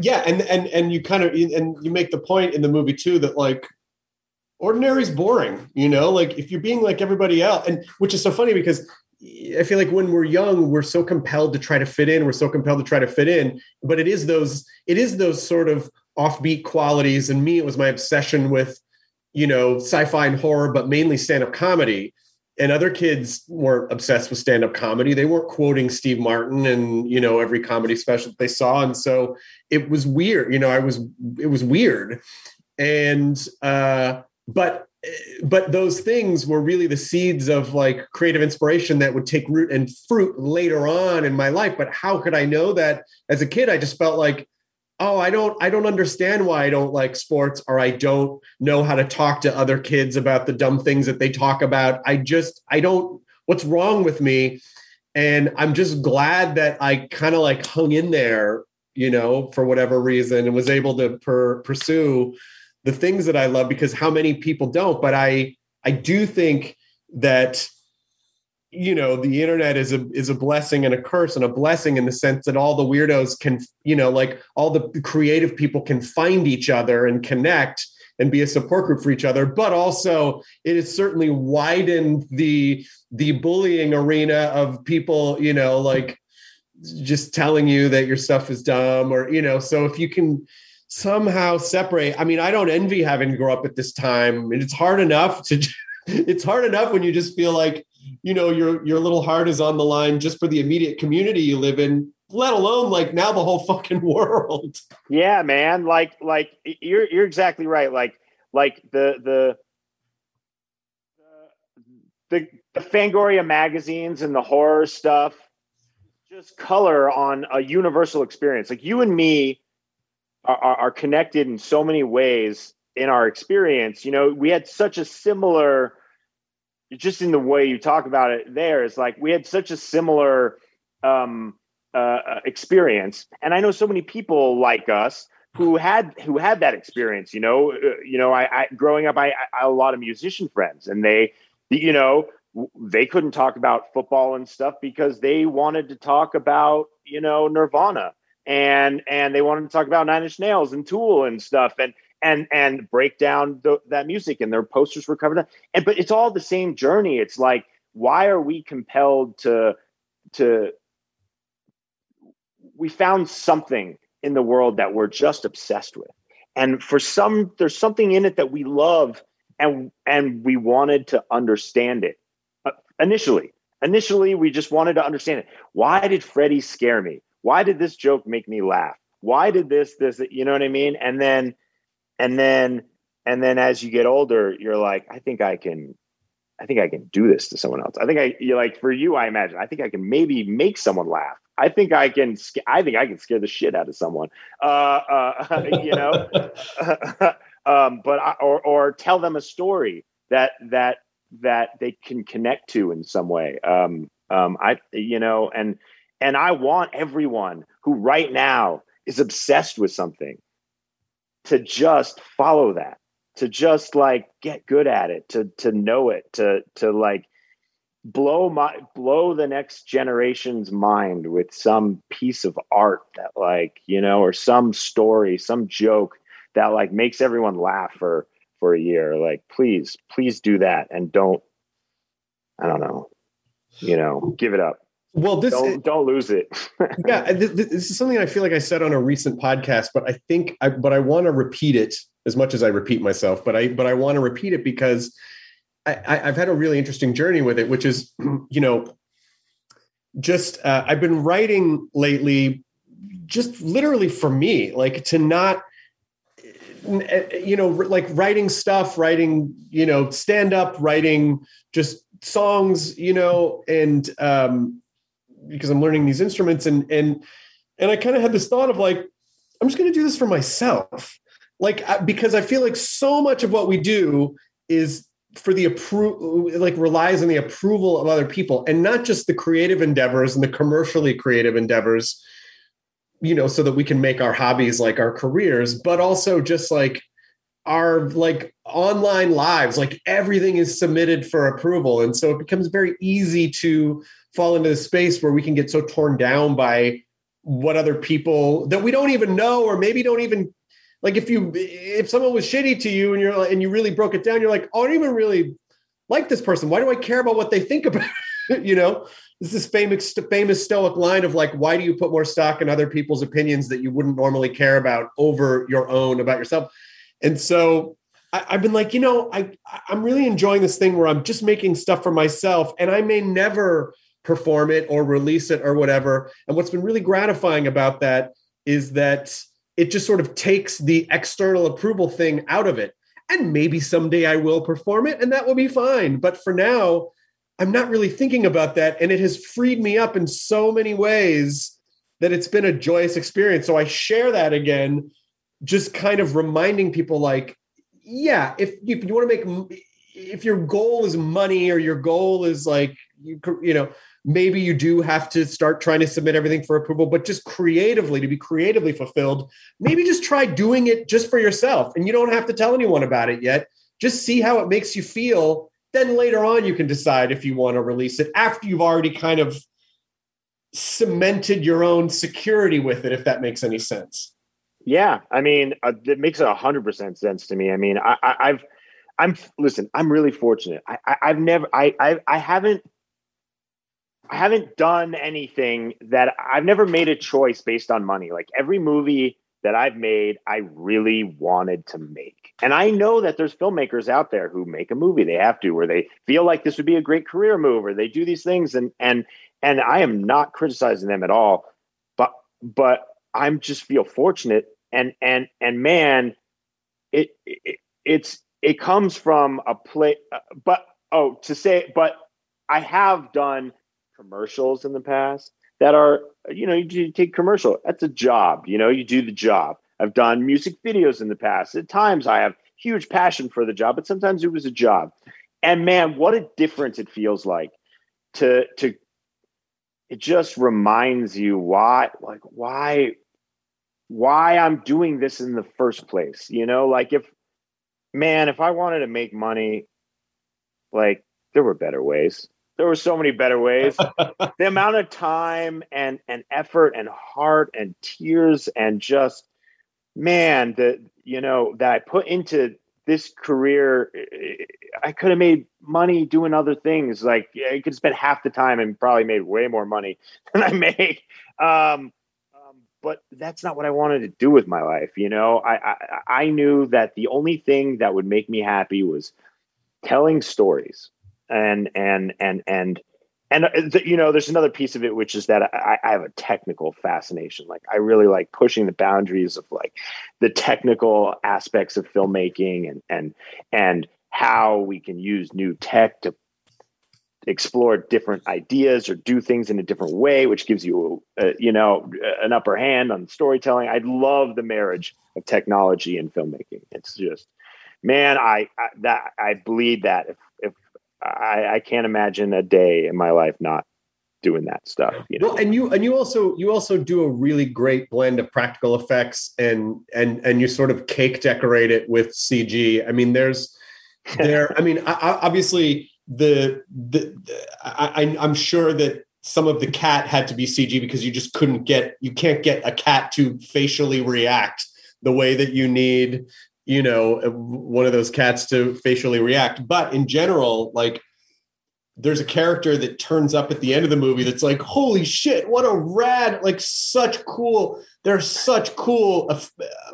Yeah, and and and you kind of and you make the point in the movie too that like ordinary is boring you know? Like if you're being like everybody else and which is so funny because i feel like when we're young we're so compelled to try to fit in we're so compelled to try to fit in but it is those it is those sort of offbeat qualities and me it was my obsession with you know sci-fi and horror but mainly stand-up comedy and other kids weren't obsessed with stand-up comedy. They weren't quoting steve martin and you know every comedy special they saw. And so it was weird you know i was it was weird. And uh but but those things were really the seeds of like creative inspiration that would take root and fruit later on in my life. But how could i know that? As a kid i just felt like oh i don't i don't understand why i don't like sports or i don't know how to talk to other kids about the dumb things that they talk about. I just i don't what's wrong with me? And i'm just glad that i kind of like hung in there you know for whatever reason and was able to per- pursue the things that i love because how many people don't? But i i do think that you know the internet is a is a blessing and a curse and a blessing in the sense that all the weirdos can you know like all the creative people can find each other and connect and be a support group for each other. But also it has certainly widened the the bullying arena of people you know like just telling you that your stuff is dumb or you know so if you can somehow separate i mean i don't envy having to grow up at this time. And it's hard enough to [LAUGHS] it's hard enough when you just feel like you know your your little heart is on the line just for the immediate community you live in let alone like now the whole [LAUGHS] fucking world. Yeah man. Like like you're you're exactly right. Like like the the the, the fangoria magazines and the horror stuff just color on a universal experience. Like you and me are, are connected in so many ways in our experience. You know we had such a similar just in the way you talk about it there is like we had such a similar um, uh, uh, experience. And i know so many people like us who had who had that experience you know uh, you know I, I growing up I, I, a lot of musician friends and they you know they couldn't talk about football and stuff because they wanted to talk about you know nirvana and and they wanted to talk about nine inch nails and tool and stuff. And and and break down the, that music and their posters were covered up. and but it's all the same journey. It's like why are we compelled to to we found something in the world that we're just obsessed with. And for some there's something in it that we love and and we wanted to understand it. Uh, initially initially we just wanted to understand it. Why did freddie scare me? Why did this joke make me laugh? Why did this this you know what i mean? And then and then and then as you get older you're like i think i can i think i can do this to someone else. I think i you like for you i imagine i think i can maybe make someone laugh. I think i can i think i can scare the shit out of someone. Uh, uh [LAUGHS] you know? [LAUGHS] Um but I, or or tell them a story that that that they can connect to in some way. Um um i you know and and i want everyone who right now is obsessed with something to just follow that to just like get good at it to to know it to to like blow my blow the next generation's mind with some piece of art that like you know or some story some joke that like makes everyone laugh for for a year. Like please please do that and don't i don't know you know give it up well, this don't, don't lose it. [LAUGHS] yeah, this, this, is something I feel like I said on a recent podcast, but I think I but I want to repeat it as much as I repeat myself. But I but I want to repeat it because I, I, I've had a really interesting journey with it, which is [CLEARS THROAT] you know just uh, I've been writing lately, just literally for me, like to not you know like writing stuff writing you know stand up writing just songs you know and um because I'm learning these instruments and and and I kind of had this thought of like I'm just going to do this for myself. Like because I feel like so much of what we do is for the approval like relies on the approval of other people and not just the creative endeavors and the commercially creative endeavors you know so that we can make our hobbies like our careers but also just like our like online lives like everything is submitted for approval and so it becomes very easy to fall into the space where we can get so torn down by what other people that we don't even know or maybe don't even like if you if someone was shitty to you and you're like and you really broke it down you're like oh, i don't even really like this person. Why do i care about what they think about [LAUGHS] you know? This is famous famous stoic line of like why do you put more stock in other people's opinions that you wouldn't normally care about over your own about yourself? And so I, I've been like, you know, I I'm really enjoying this thing where I'm just making stuff for myself, and I may never perform it or release it or whatever. And what's been really gratifying about that is that it just sort of takes the external approval thing out of it. And maybe someday I will perform it and that will be fine. But for now, I'm not really thinking about that. And it has freed me up in so many ways that it's been a joyous experience. So I share that again, just kind of reminding people like, yeah, if you, if you want to make, if your goal is money or your goal is like, you, you know, maybe you do have to start trying to submit everything for approval, but just creatively, to be creatively fulfilled, maybe just try doing it just for yourself. And you don't have to tell anyone about it yet. Just see how it makes you feel. Then later on, you can decide if you want to release it after you've already kind of cemented your own security with it, if that makes any sense. Yeah. I mean, uh, it makes a hundred percent sense to me. I mean, I, I, I've, I'm listen. I'm really fortunate. I, I, have never. I, I. I haven't I haven't done anything that I've never made a choice based on money. Like every movie that I've made, I really wanted to make. And I know that there's filmmakers out there who make a movie they have to where they feel like this would be a great career move or they do these things and and and I am not criticizing them at all. But but I'm just feel fortunate and and and man it, it it's it comes from a play uh, but oh to say but I have done commercials in the past that are, you know, you take commercial. That's a job. You know, you do the job. I've done music videos in the past. At times I have huge passion for the job, but sometimes it was a job. And man, what a difference it feels like to to it just reminds you why like why why I'm doing this in the first place. You know, like if man, if I wanted to make money, like there were better ways there were so many better ways. [LAUGHS] the amount of time and and effort and heart and tears and just man, that you know that I put into this career, I could have made money doing other things. Like I could spend half the time and probably made way more money [LAUGHS] than I make. Um, um, but that's not what I wanted to do with my life. You know, I, I I knew that the only thing that would make me happy was telling stories and and and and and uh, you know there's another piece of it which is that I, I, have a technical fascination. Like i really like pushing the boundaries of like the technical aspects of filmmaking and and and how we can use new tech to explore different ideas or do things in a different way which gives you uh, you know an upper hand on storytelling. I love the marriage of technology and filmmaking. It's just man i, I that i bleed that I, I can't imagine a day in my life not doing that stuff. You know? Well, and you and you also you also do a really great blend of practical effects and and and you sort of cake decorate it with CG. I mean, there's [LAUGHS] there. I mean, I, obviously the the, I, I'm sure that some of the cat had to be CG because you just couldn't get you can't get a cat to facially react the way that you need you know one of those cats to facially react. But in general like there's a character that turns up at the end of the movie that's like holy shit what a rad like such cool there's such cool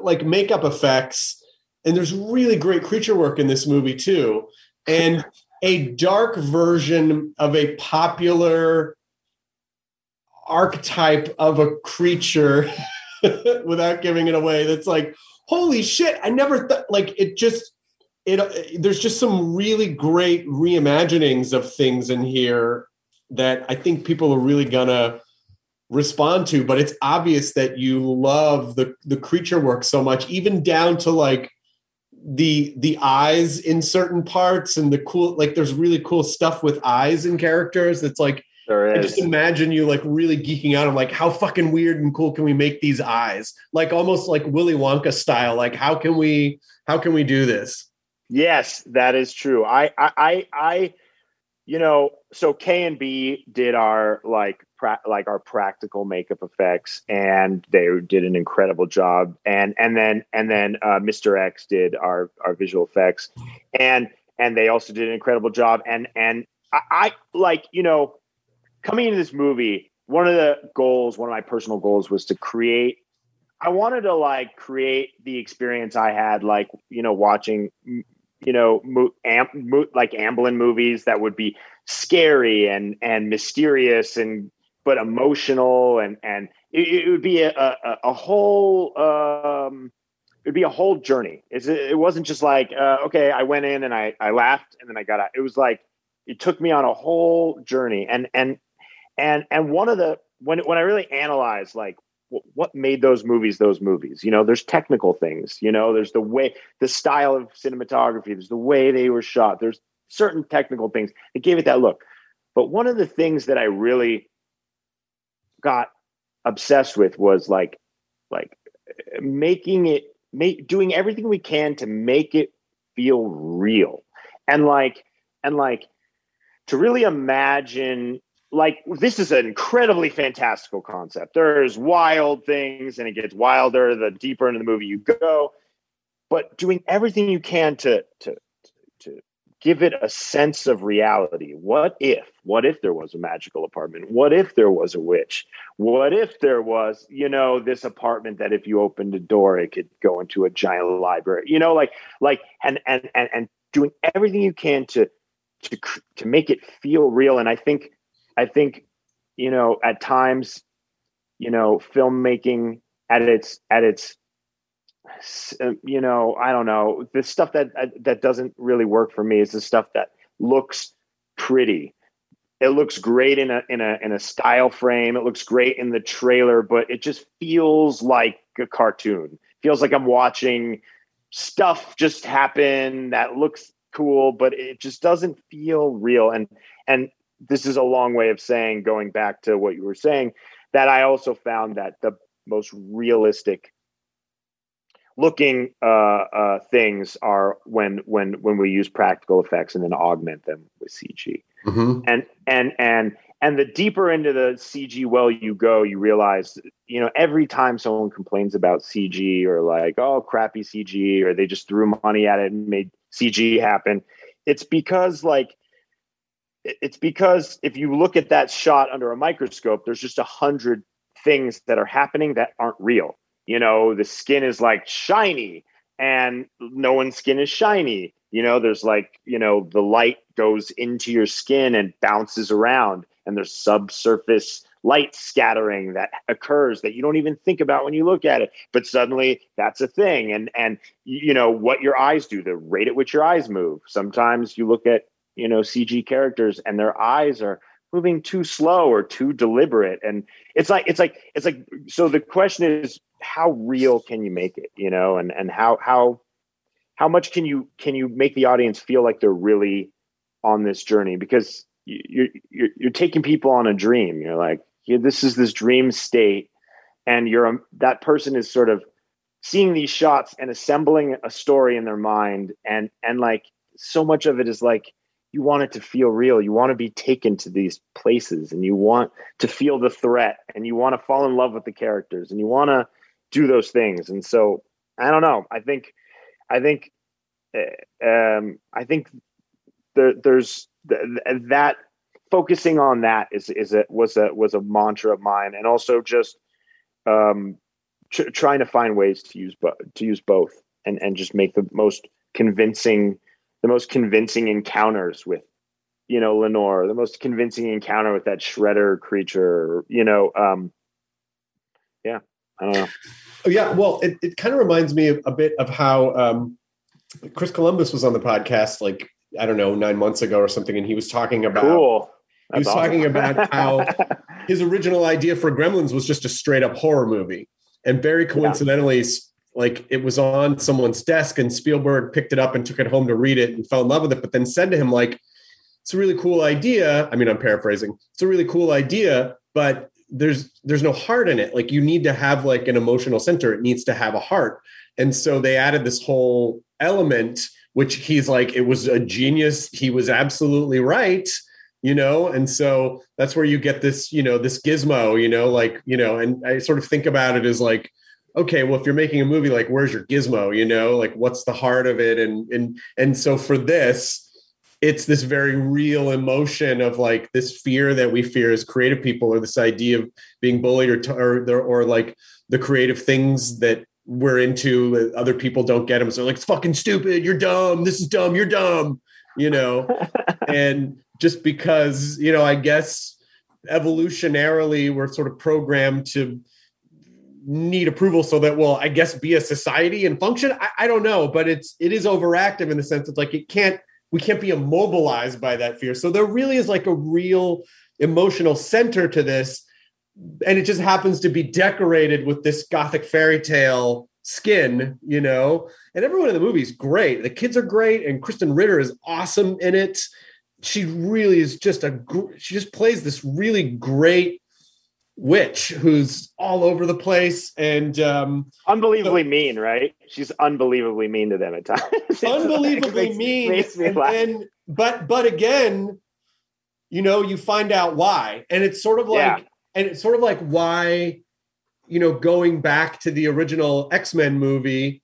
like makeup effects. And there's really great creature work in this movie too. And a dark version of a popular archetype of a creature [LAUGHS] without giving it away that's like holy shit, I never thought like it just it there's just some really great reimaginings of things in here that I think people are really gonna respond to, but it's obvious that you love the the creature work so much, even down to like the the eyes in certain parts and the cool like there's really cool stuff with eyes and characters. That's like I just imagine you like really geeking out. I'm like, how fucking weird and cool can we make these eyes? Like almost like Willy Wonka style. Like, how can we how can we do this? Yes, that is true. I I I, I you know, so KNB did our like pra- like our practical makeup effects, and they did an incredible job. And and then and then uh, Mr. X did our our visual effects, and and they also did an incredible job. And and I, I like you know coming into this movie, one of the goals, one of my personal goals was to create I wanted to like create the experience I had, like you know, watching you know, mo- am- mo- like Amblin movies that would be scary and and mysterious and but emotional and and it, it would be a, a, a whole um, it'd be a whole journey. It's, it wasn't just like uh, okay, I went in and I I laughed and then I got out. It was like it took me on a whole journey and and and and one of the when when I really analyzed like what made those movies those movies you know there's technical things you know there's the way the style of cinematography there's the way they were shot there's certain technical things that gave it that look. But one of the things that i really got obsessed with was like like making it make doing everything we can to make it feel real. And like and like to really imagine like this is an incredibly fantastical concept. There's wild things, and it gets wilder the deeper into the movie you go. But doing everything you can to to to give it a sense of reality. What if? What if there was a magical apartment? What if there was a witch? What if there was, you know, this apartment that if you opened a door, it could go into a giant library? You know, like like and and and and doing everything you can to to to make it feel real. And I think I think, you know, at times, you know, filmmaking at its at its uh, you know, I don't know, the stuff that uh, that doesn't really work for me is the stuff that looks pretty. It looks great in a in a in a style frame. It looks great in the trailer, but it just feels like a cartoon. Feels like I'm watching stuff just happen that looks cool, but it just doesn't feel real. And and this is a long way of saying, going back to what you were saying, that I also found that the most realistic looking uh, uh, things are when when when we use practical effects and then augment them with CG. Mm-hmm. And and and and the deeper into the CG well you go, you realize you know every time someone complains about CG or like oh crappy CG or they just threw money at it and made CG happen, it's because like it's because if you look at that shot under a microscope, there's just a hundred things that are happening that aren't real. You know, the skin is like shiny and no one's skin is shiny. You know, there's like, you know, the light goes into your skin and bounces around, and there's subsurface light scattering that occurs that you don't even think about when you look at it but suddenly that's a thing and and you know what your eyes do the rate at which your eyes move sometimes you look at you know cg characters and their eyes are moving too slow or too deliberate. And it's like it's like it's like so the question is how real can you make it you know and and how how how much can you can you make the audience feel like they're really on this journey? Because you're you're, you're taking people on a dream. You're like yeah, this is this dream state. And you're um, that person is sort of seeing these shots and assembling a story in their mind. And and like so much of it is like you want it to feel real. You want to be taken to these places and you want to feel the threat and you want to fall in love with the characters and you want to do those things. And so I don't know. I think, I think, uh, um, I think there, there's th- that focusing on that is, is it was a, was a mantra of mine. And also just, um, tr- trying to find ways to use, bo- to use both and, and just make the most convincing, the most convincing encounters with you know lenore the most convincing encounter with that shredder creature you know um yeah i don't know. Oh, yeah well it, it kind of reminds me a bit of how um chris columbus was on the podcast like i don't know nine months ago or something and he was talking about cool. he was awesome. talking about how [LAUGHS] his original idea for gremlins was just a straight up horror movie. And very coincidentally yeah like it was on someone's desk and Spielberg picked it up and took it home to read it and fell in love with it, but then said to him, like, it's a really cool idea. I mean, I'm paraphrasing. It's a really cool idea, but there's there's no heart in it. Like you need to have like an emotional center. It needs to have a heart. And so they added this whole element, which he's like, it was a genius. He was absolutely right you know and so that's where you get this you know this gizmo you know like you know and i sort of think about it as like okay, well, if you're making a movie, like where's your gizmo? You know, like what's the heart of it? And and and so for this, it's this very real emotion of like this fear that we fear as creative people or this idea of being bullied or, or, or like the creative things that we're into other people don't get them so like it's fucking stupid. You're dumb. This is dumb. You're dumb you know? [LAUGHS] And just because you know i guess evolutionarily we're sort of programmed to need approval so that will i guess be a society and function I, I don't know but it's it is overactive in the sense that like it can't we can't be immobilized by that fear so there really is like a real emotional center to this and it just happens to be decorated with this gothic fairy tale skin, you know. And everyone in the movie is great. The kids are great, and Krysten Ritter is awesome in it. She really is just a. She just plays this really great witch who's all over the place and um unbelievably so, mean right she's unbelievably mean to them at times [LAUGHS] unbelievably makes, mean makes me and, laugh. and but but again you know you find out why and it's sort of like Yeah. and it's sort of like why you know going back to the original x-men movie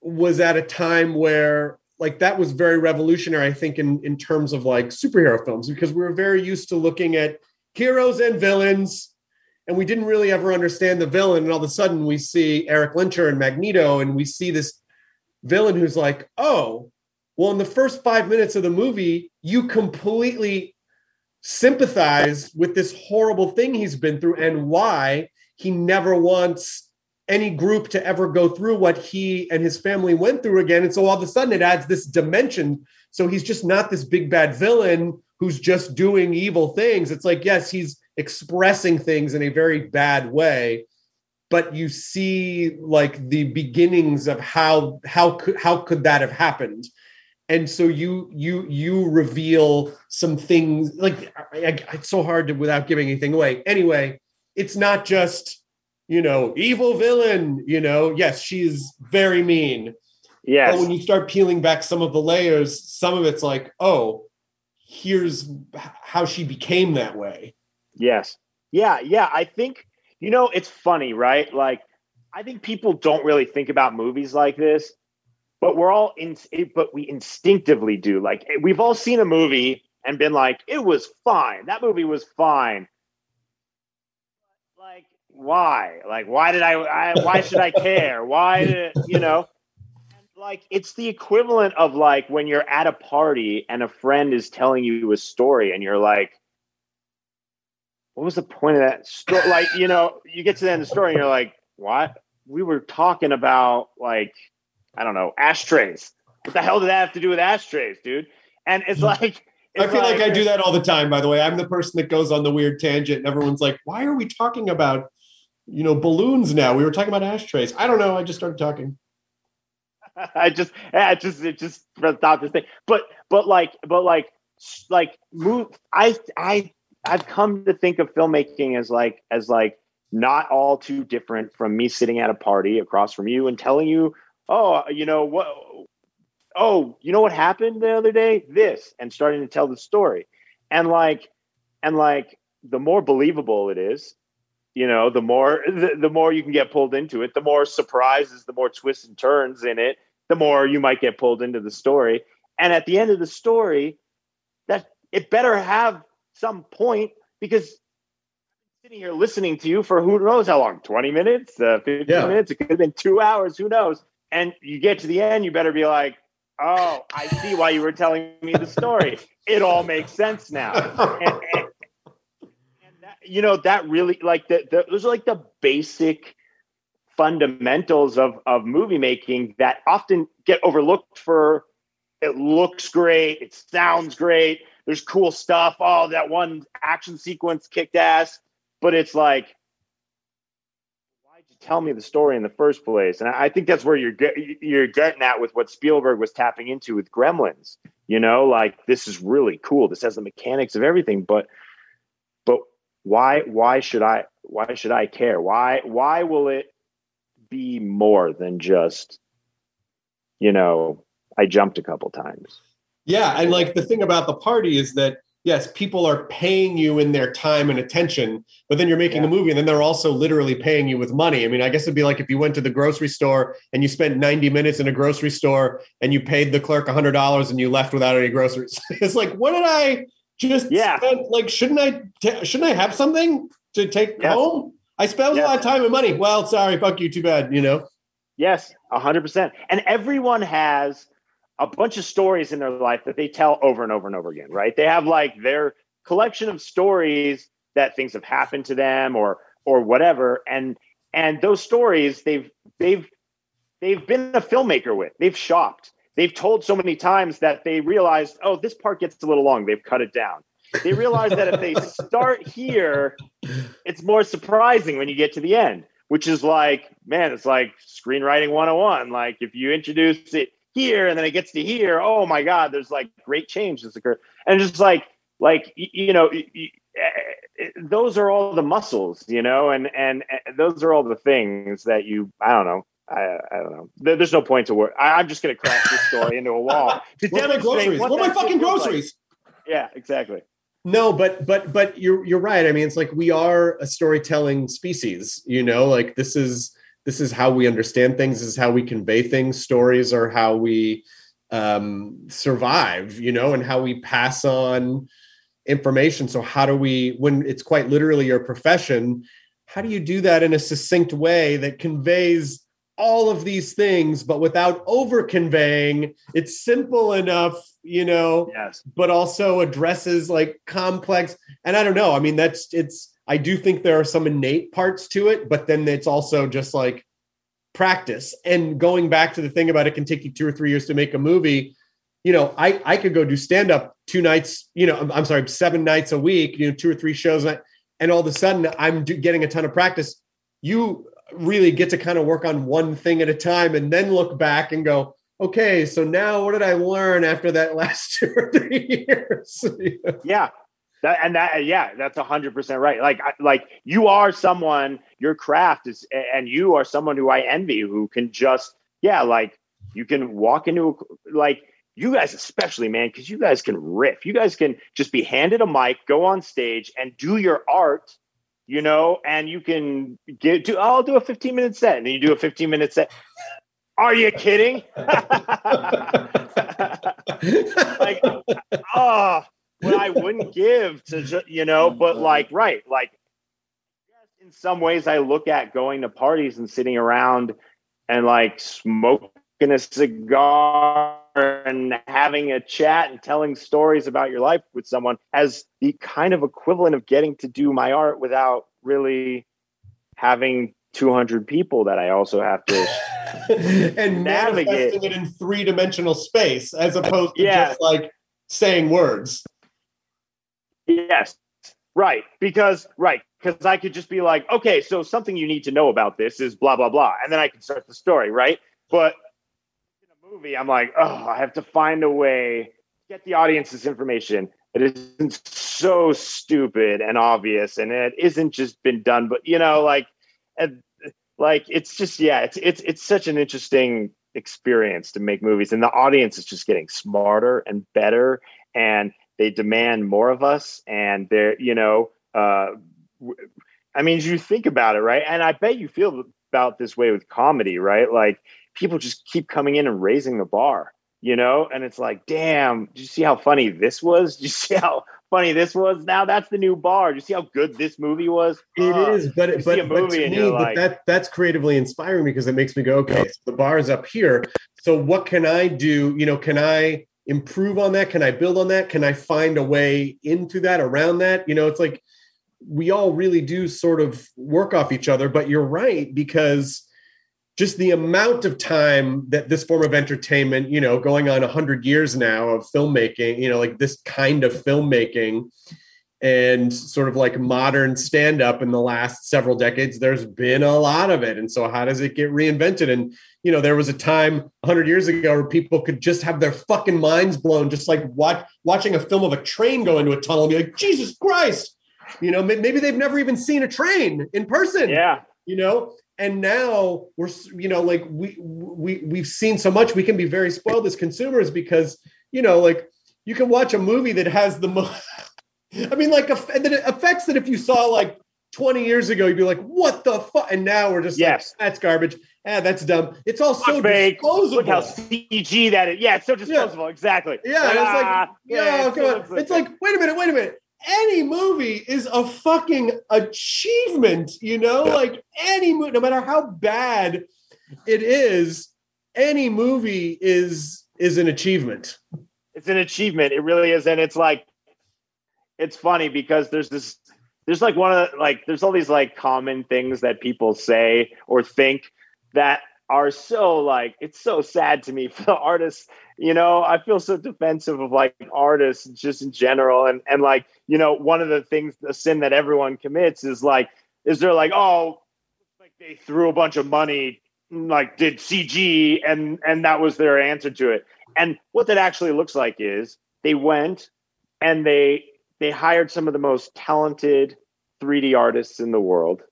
was at a time where like that was very revolutionary i think in in terms of like superhero films because we were very used to looking at heroes and villains and we didn't really ever understand the villain and all of a sudden we see Erik Lehnsherr and magneto and we see this villain who's like oh well in the first five minutes of the movie you completely sympathize with this horrible thing he's been through and why he never wants any group to ever go through what he and his family went through again. And so all of a sudden it adds this dimension. So he's just not this big bad villain who's just doing evil things. It's like, yes, he's expressing things in a very bad way, but you see like the beginnings of how how could how could that have happened? and so you you you reveal some things like I, I, it's so hard to without giving anything away. Anyway it's not just you know evil villain you know? Yes she's very mean. Yes. But when you start peeling back some of the layers some of it's like oh here's how she became that way Yes. Yeah. Yeah. I think, you know, it's funny, right? Like, I think people don't really think about movies like this, but we're all in, but we instinctively do. Like, eh, we've all seen a movie and been like, it was fine. That movie was fine. Like, why? Like, why did I, I why should I care? Why did, you know? like it's the equivalent of like when you're at a party and a friend is telling you a story and you're like what was the point of that story like you know you get to the end of the story and you're like what we were talking about like i don't know ashtrays what the hell did that have to do with ashtrays dude and it's mm. like I it's feel like, I do that all the time, by the way. I'm the person that goes on the weird tangent and everyone's like, why are we talking about, you know, balloons now? We were talking about ashtrays. I don't know. I just started talking. [LAUGHS] I just, I just, it just thought this thing, but, but like, but like, like move. I, I, I've come to think of filmmaking as like, as like not all too different from me sitting at a party across from you and telling you, oh, you know what, oh, you know what happened the other day? This, and starting to tell the story, and like, and like, the more believable it is, you know, the more the, the more you can get pulled into it, the more surprises, the more twists and turns in it, the more you might get pulled into the story. And at the end of the story, that it better have some point because sitting here listening to you for who knows how long 20 minutes, uh, 15 Yeah. minutes, it could have been two hours, who knows. And you get to the end, you better be like, oh, I see why you were telling me the story. It all makes sense now. [LAUGHS] And, and, and that, you know, that really like the, the those are like the basic fundamentals of of movie making that often get overlooked for it looks great, it sounds great, there's cool stuff. Oh, that one action sequence kicked ass, but it's like why'd you tell me the story in the first place? And I think that's where you're get, you're getting at with what Spielberg was tapping into with Gremlins. You know, like this is really cool. This has the mechanics of everything, but but why why should I why should I care? Why why will it be more than just you know I jumped a couple times? Yeah, and like the thing about the party is that yes, people are paying you in their time and attention, but then you're making Yeah. a movie and then they're also literally paying you with money. I mean, I guess it'd be like if you went to the grocery store and you spent 90 minutes in a grocery store and you paid the clerk $100 and you left without any groceries. [LAUGHS] it's like, what did I just Yeah. spend? Like, shouldn't I, shouldn't I have something to take Yeah. home? I spent Yeah. a lot of time and money. Well, sorry, fuck you, too bad, you know? Yes, a hundred percent. And everyone has a bunch of stories in their life that they tell over and over and over again, right? They have like their collection of stories that things have happened to them or or whatever. And and those stories they've they've they've been a filmmaker with. They've shopped. They've told so many times that they realized, oh, this part gets a little long. They've cut it down. They realize that if they start here, it's more surprising when you get to the end, which is like, man, it's like screenwriting 101. Like if you introduce it here and then it gets to here, oh my God, there's like great change that's occurred. And just like, like, you know, y- eh, those are all the muscles, you know, and, and, and those are all the things that you, I don't know. I, I don't know. There, there's no point to work. I, I'm just going to crash this story into a wall [LAUGHS] to Where's my groceries? what are my fucking feels like. groceries? Yeah, exactly. No, but but but you're you're right. I mean, it's like we are a storytelling species. You know, like this is this is how we understand things. This is how we convey things. Stories are how we um, survive. You know, and how we pass on information. So how do we, when it's quite literally your profession, how do you do that in a succinct way that conveys all of these things, but without over conveying? It's simple enough, you know Yes. but also addresses like complex and i don't know i mean that's it's i do think there are some innate parts to it but then it's also just like practice and going back to the thing about it can take you two or three years to make a movie you know i i could go do stand up two nights you know i'm, I'm sorry seven nights a week you know two or three shows and all of a sudden i'm do, getting a ton of practice you really get to kind of work on one thing at a time and then look back and go okay, so now what did I learn after that [LAUGHS] last two or three years? [LAUGHS] Yeah. That, and that, yeah, that's a hundred percent right. Like, like you are someone, your craft is, and you are someone who I envy who can just, yeah, like you can walk into, a, like, you guys, especially, man, because you guys can riff. You guys can just be handed a mic, go on stage, and do your art, you know, and you can get do. I'll do a 15 minute set, and then you do a 15 minute set. Are you kidding? [LAUGHS] like, [LAUGHS] oh, what I wouldn't give to, you know, oh, but like, right, like, in some ways, I look at going to parties and sitting around and like smoking a cigar and having a chat and telling stories about your life with someone as the kind of equivalent of getting to do my art without really having 200 people that I also have to [LAUGHS] and Navigate. it in three dimensional space as opposed to Yeah. just like saying words. Yes. Right. Because right. Because I could just be like, okay, so something you need to know about this is blah blah blah. And then I can start the story, right? But in a movie, I'm like, oh, I have to find a way to get the audience this information. It isn't so stupid and obvious, and it isn't just been done, but you know, like like it's just yeah, it's it's it's such an interesting experience to make movies. And the audience is just getting smarter and better and they demand more of us and they're you know uh i mean you think about it right? And i bet you feel about this way with comedy right? Like people just keep coming in and raising the bar you know? And it's like damn did you see how funny this was? [LAUGHS] Did you see how funny this was? Now that's the new bar. Did you see how good this movie was? It Uh, is, but you but, but to me, but like- that that's creatively inspiring because it makes me go, okay, so the bar is up here. So what can I do? You know, can I improve on that? Can I build on that? Can I find a way into that, around that? You know, it's like we all really do sort of work off each other. But you're right because just the amount of time that this form of entertainment, you know, going on 100 years now of filmmaking, you know, like this kind of filmmaking and sort of like modern stand up in the last several decades, there's been a lot of it. And so, how does it get reinvented? And, you know, there was a time 100 years ago where people could just have their fucking minds blown, just like watch, watching a film of a train go into a tunnel and be like, Jesus Christ. You know, maybe they've never even seen a train in person yeah you know and now we're you know like we we we've seen so much we can be very spoiled as consumers because you know like you can watch a movie that has the most [LAUGHS] I mean, like, and it affects that if you saw like 20 years ago, you'd be like, what the fuck? And now we're just yes, like, that's garbage. Ah, that's dumb. It's all so fake. disposable. Look how CG that is. Yeah, it's so disposable. Yeah. Exactly. Yeah, like, it's like, ah, yeah, come on. Like, it's like, wait a minute, wait a minute. Any movie is a fucking achievement, you know? Like any movie, no matter how bad it is, any movie is is an achievement. It's an achievement. It really is. And it's like it's funny because there's this there's like one of the, like there's all these like common things that people say or think that are so like it's so sad to me [LAUGHS] for the artists you know? I feel so defensive of like artists just in general. And and like you know one of the things the sin that everyone commits is like is they're like oh like they threw a bunch of money like did cg and and that was their answer to it. And what that actually looks like is they went and they they hired some of the most talented 3D artists in the world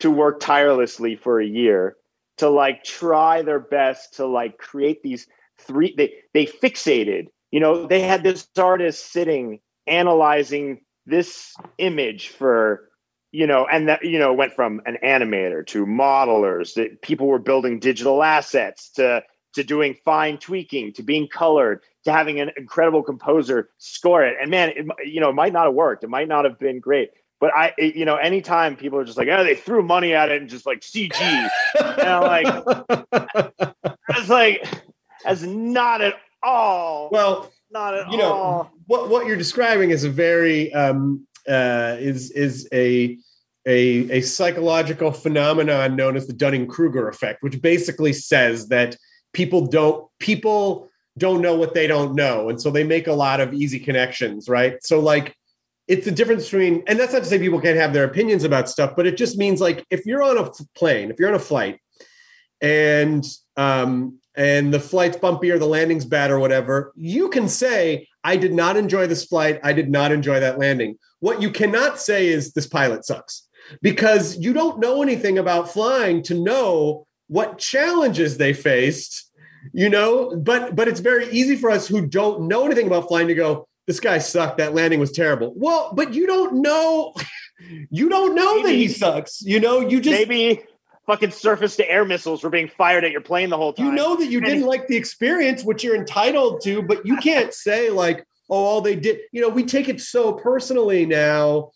to work tirelessly for a year to like try their best to like create these three they they fixated you know they had this artist sitting analyzing this image for you know and that you know went from an animator to modelers that people were building digital assets to to doing fine tweaking to being colored to having an incredible composer score it. And man, it, you know, it might not have worked. It might not have been great. But I, it, you know, anytime people are just like, oh, they threw money at it and just like CG, and I'm like, [LAUGHS] it's like, as not at all. Well, not at you know, all. What what you're describing is a very um uh is is a a a psychological phenomenon known as the Dunning Kruger effect, which basically says that people don't people don't know what they don't know. And so they make a lot of easy connections, right? So, like, it's the difference between, and that's not to say people can't have their opinions about stuff, but it just means like if you're on a plane, if you're on a flight and, um, and the flight's bumpy or the landing's bad or whatever, you can say, I did not enjoy this flight. I did not enjoy that landing. What you cannot say is this pilot sucks because you don't know anything about flying to know what challenges they faced you know but but it's very easy for us who don't know anything about flying to go this guy sucked that landing was terrible well but you don't know [LAUGHS] you don't know maybe, that he sucks you know you just maybe fucking surface to air missiles were being fired at your plane the whole time you know that you and didn't like the experience which you're entitled to but you can't [LAUGHS] say like oh all they did you know we take it so personally now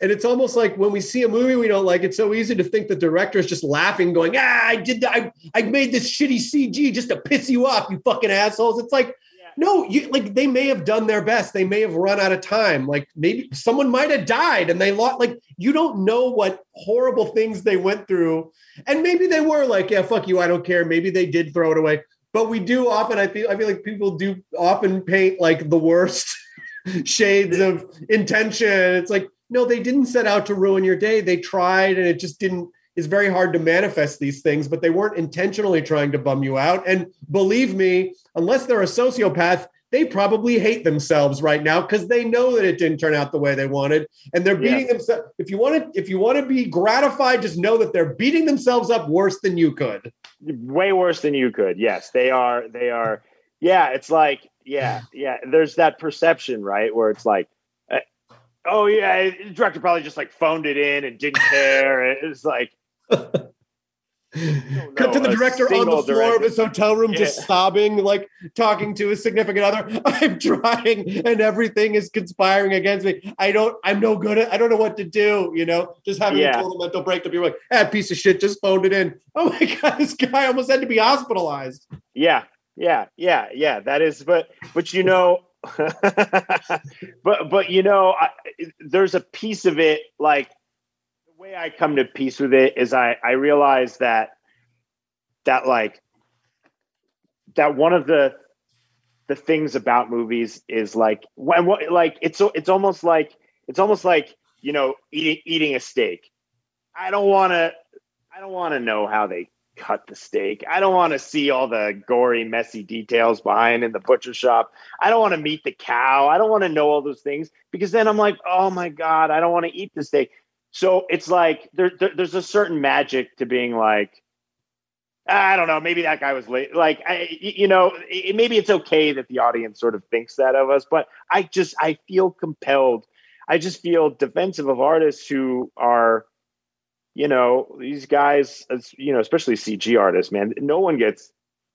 and it's almost like when we see a movie we don't like, it's so easy to think the director is just laughing, going, ah, I did that. I, I made this shitty CG just to piss you off, you fucking assholes. It's like. No, you like they may have done their best. They may have run out of time. Like maybe someone might have died and they lost. Like you don't know what horrible things they went through. And maybe they were like, yeah, fuck you, I don't care. Maybe they did throw it away. But we do often, I feel I feel like people do often paint like the worst [LAUGHS] shades of intention. It's like, no, they didn't set out to ruin your day. They tried and it just didn't. It's very hard to manifest these things, but they weren't intentionally trying to bum you out. And believe me, unless they're a sociopath, they probably hate themselves right now because they know that it didn't turn out the way they wanted, and they're beating yeah. themselves. If you want to, if you want to be gratified, just know that they're beating themselves up worse than you could. Way worse than you could. Yes, they are. They are. Yeah, it's like yeah, yeah. There's that perception, right, where it's like eh, oh yeah, the director probably just like phoned it in and didn't care. It's like [LAUGHS] Cut to the director on the floor director. of his hotel room, yeah. just sobbing, like talking to his significant other. [LAUGHS] I'm trying, and everything is conspiring against me. I don't. I'm no good at. I don't know what to do. You know, just having yeah. a total mental breakdown. You're like, that ah, piece of shit just phoned it in. [LAUGHS] Oh my god, this guy almost had to be hospitalized. Yeah, yeah, yeah, yeah. That is, but but you know, but but you know, I, there's a piece of it like the way I come to peace with it is I I realize that that like that one of the the things about movies is like when what like it's it's almost like it's almost like you know eating eating a steak. I don't want to I don't want to know how they cut the steak. I don't want to see all the gory, messy details behind in the butcher shop. I don't want to meet the cow. I don't want to know all those things because then I'm like, oh my God, I don't want to eat the steak. So it's like there, there, there's a certain magic to being like, ah, I don't know, maybe that guy was late. Like, I, you know, it, maybe it's okay that the audience sort of thinks that of us, but I just, I feel compelled. I just feel defensive of artists who are, you know, these guys, you know, especially CG artists, man. No one gets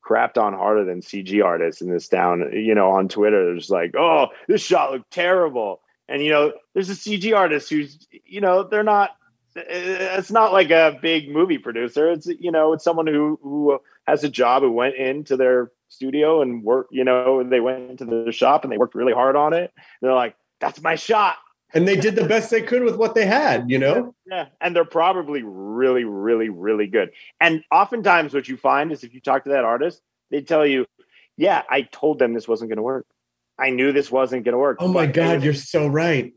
crapped on harder than CG artists in this town. You know, on Twitter, there's like, oh, this shot looked terrible. And you know, there's a CG artist who's, you know, they're not. It's not like a big movie producer. It's you know, it's someone who who has a job who went into their studio and worked. You know, they went into the shop and they worked really hard on it. They're like, that's my shot. And they did the best they could with what they had. You know. Yeah, and they're probably really, really, really good. And oftentimes, what you find is if you talk to that artist, they tell you, "Yeah, I told them this wasn't going to work." I knew this wasn't going to work. Oh my God, you're so right.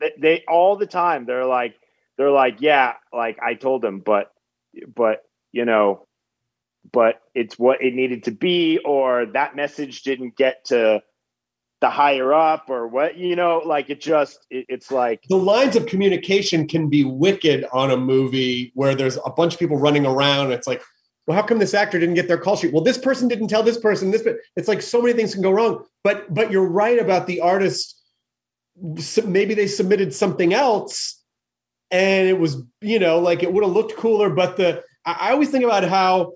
They, they all the time they're like they're like yeah like I told them but but you know but it's what it needed to be or that message didn't get to the higher up or what you know like it just it, it's like the lines of communication can be wicked on a movie where there's a bunch of people running around it's like well, how come this actor didn't get their call sheet? Well, this person didn't tell this person this, but it's like so many things can go wrong. But but you're right about the artist. Maybe they submitted something else, and it was you know like it would have looked cooler. But the I always think about how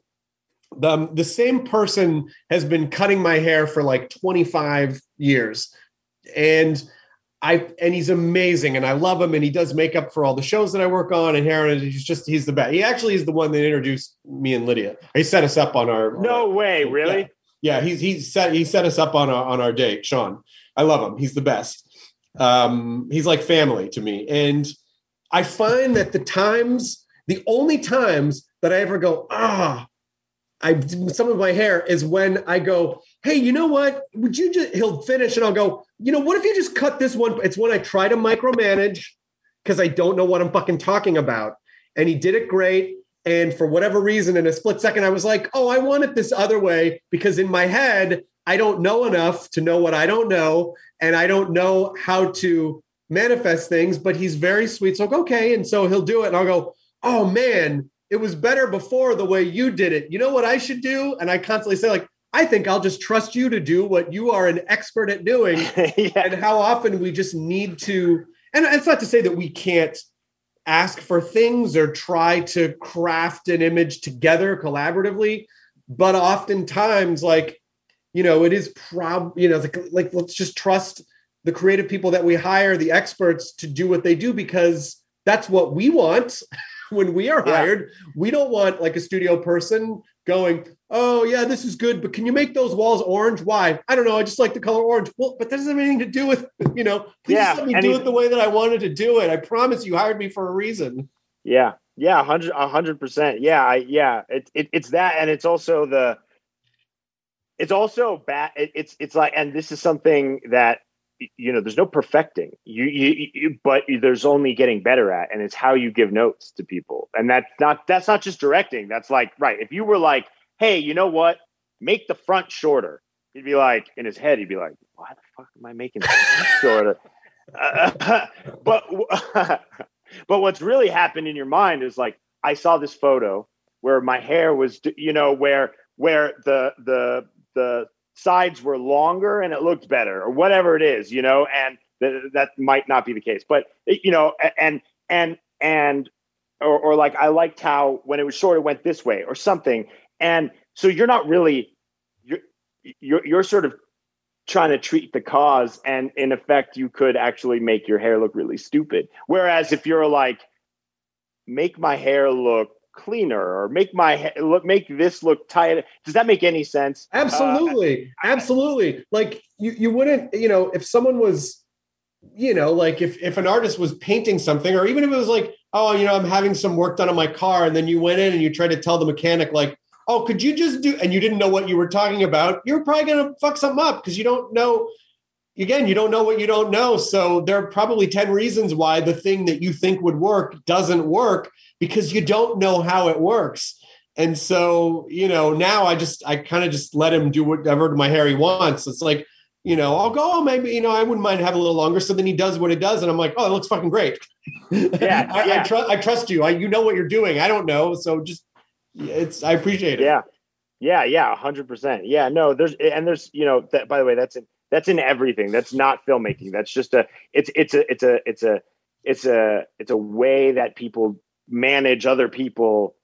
the um, the same person has been cutting my hair for like 25 years, and I and he's amazing and I love him and he does makeup for all the shows that I work on and Heron he's just he's the best. He actually is the one that introduced me and Lydia. He set us up on our No way, really? Yeah, yeah he's he set he set us up on our on our date, Sean. I love him. He's the best. Um, he's like family to me. And I find that the times, the only times that I ever go, ah, I some of my hair is when I go, hey, you know what? Would you just he'll finish and I'll go, you know, what if you just cut this one? It's when I try to micromanage because I don't know what I'm fucking talking about. And he did it great. And for whatever reason, in a split second, I was like, oh, I want it this other way because in my head, I don't know enough to know what I don't know. And I don't know how to manifest things, but he's very sweet. So, okay. And so he'll do it. And I'll go, oh man, it was better before the way you did it. You know what I should do? And I constantly say, like, I think I'll just trust you to do what you are an expert at doing. [LAUGHS] yeah. And how often we just need to, and it's not to say that we can't ask for things or try to craft an image together collaboratively, but oftentimes, like, you know, it is prob, you know, like, like let's just trust the creative people that we hire, the experts to do what they do because that's what we want [LAUGHS] when we are hired. Yeah. We don't want like a studio person going, oh yeah, this is good, but can you make those walls orange? Why? I don't know. I just like the color orange. Well, but that doesn't have anything to do with [LAUGHS] you know. Please yeah, let me do it the way that I wanted to do it. I promise you hired me for a reason. Yeah, yeah, hundred, hundred percent. Yeah, I, yeah. It, it, it's that, and it's also the. It's also bad. It, it's it's like, and this is something that you know there's no perfecting you, you, you, but there's only getting better at and it's how you give notes to people and that's not that's not just directing that's like right if you were like hey, you know what? Make the front shorter. He'd be like, in his head, he'd be like, why the fuck am I making it [LAUGHS] shorter? Uh, [LAUGHS] but [LAUGHS] but what's really happened in your mind is like, I saw this photo where my hair was, you know, where where the the the sides were longer and it looked better or whatever it is, you know, and th- that might not be the case, but you know, and and and or, or like I liked how when it was short, it went this way or something. And so you're not really you're you're, you're sort of trying to treat the cause and in effect you could actually make your hair look really stupid. Whereas if you're like make my hair look cleaner or make my hair look make this look tight does that make any sense? Absolutely. Uh, absolutely. Like you you wouldn't you know if someone was you know like if if an artist was painting something or even if it was like oh you know i'm having some work done on my car and then you went in and you tried to tell the mechanic like oh, could you just do, and you didn't know what you were talking about, you're probably going to fuck something up because you don't know. Again, you don't know what you don't know. So there are probably 10 reasons why the thing that you think would work doesn't work because you don't know how it works. And so, you know, now I just, I kind of just let him do whatever my hair he wants. It's like, you know, I'll go, oh, maybe, you know, I wouldn't mind having a little longer. So then he does what it does. And I'm like, oh, it looks fucking great. Yeah. [LAUGHS] I, yeah. I, trust, I trust you. I, you know what you're doing. I don't know. So just it's I appreciate it. Yeah, yeah, yeah, hundred percent. Yeah, no, there's and there's you know that by the way that's in That's in everything. That's not filmmaking. That's just a. It's it's a it's a it's a it's a it's a way that people manage other people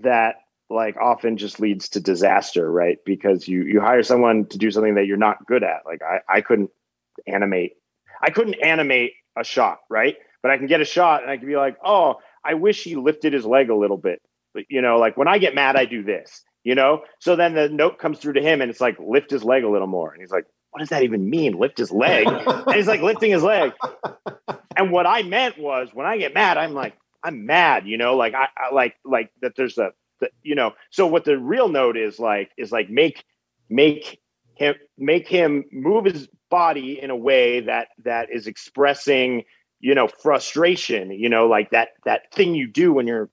that like often just leads to disaster right because you you hire someone to do something that you're not good at like i i couldn't animate i couldn't animate a shot right but i can get a shot and i can be like oh i wish he lifted his leg a little bit you know like when i get mad i do this you know? So then the note comes through to him and it's like lift his leg a little more. And he's like what does that even mean? Lift his leg? And he's like lifting his leg. And what i meant was when i get mad i'm like i'm mad you know? Like i, I like like that there's a you know? So what the real note is like is like make make him make him move his body in a way that that is expressing you know frustration you know? Like that that thing you do when you're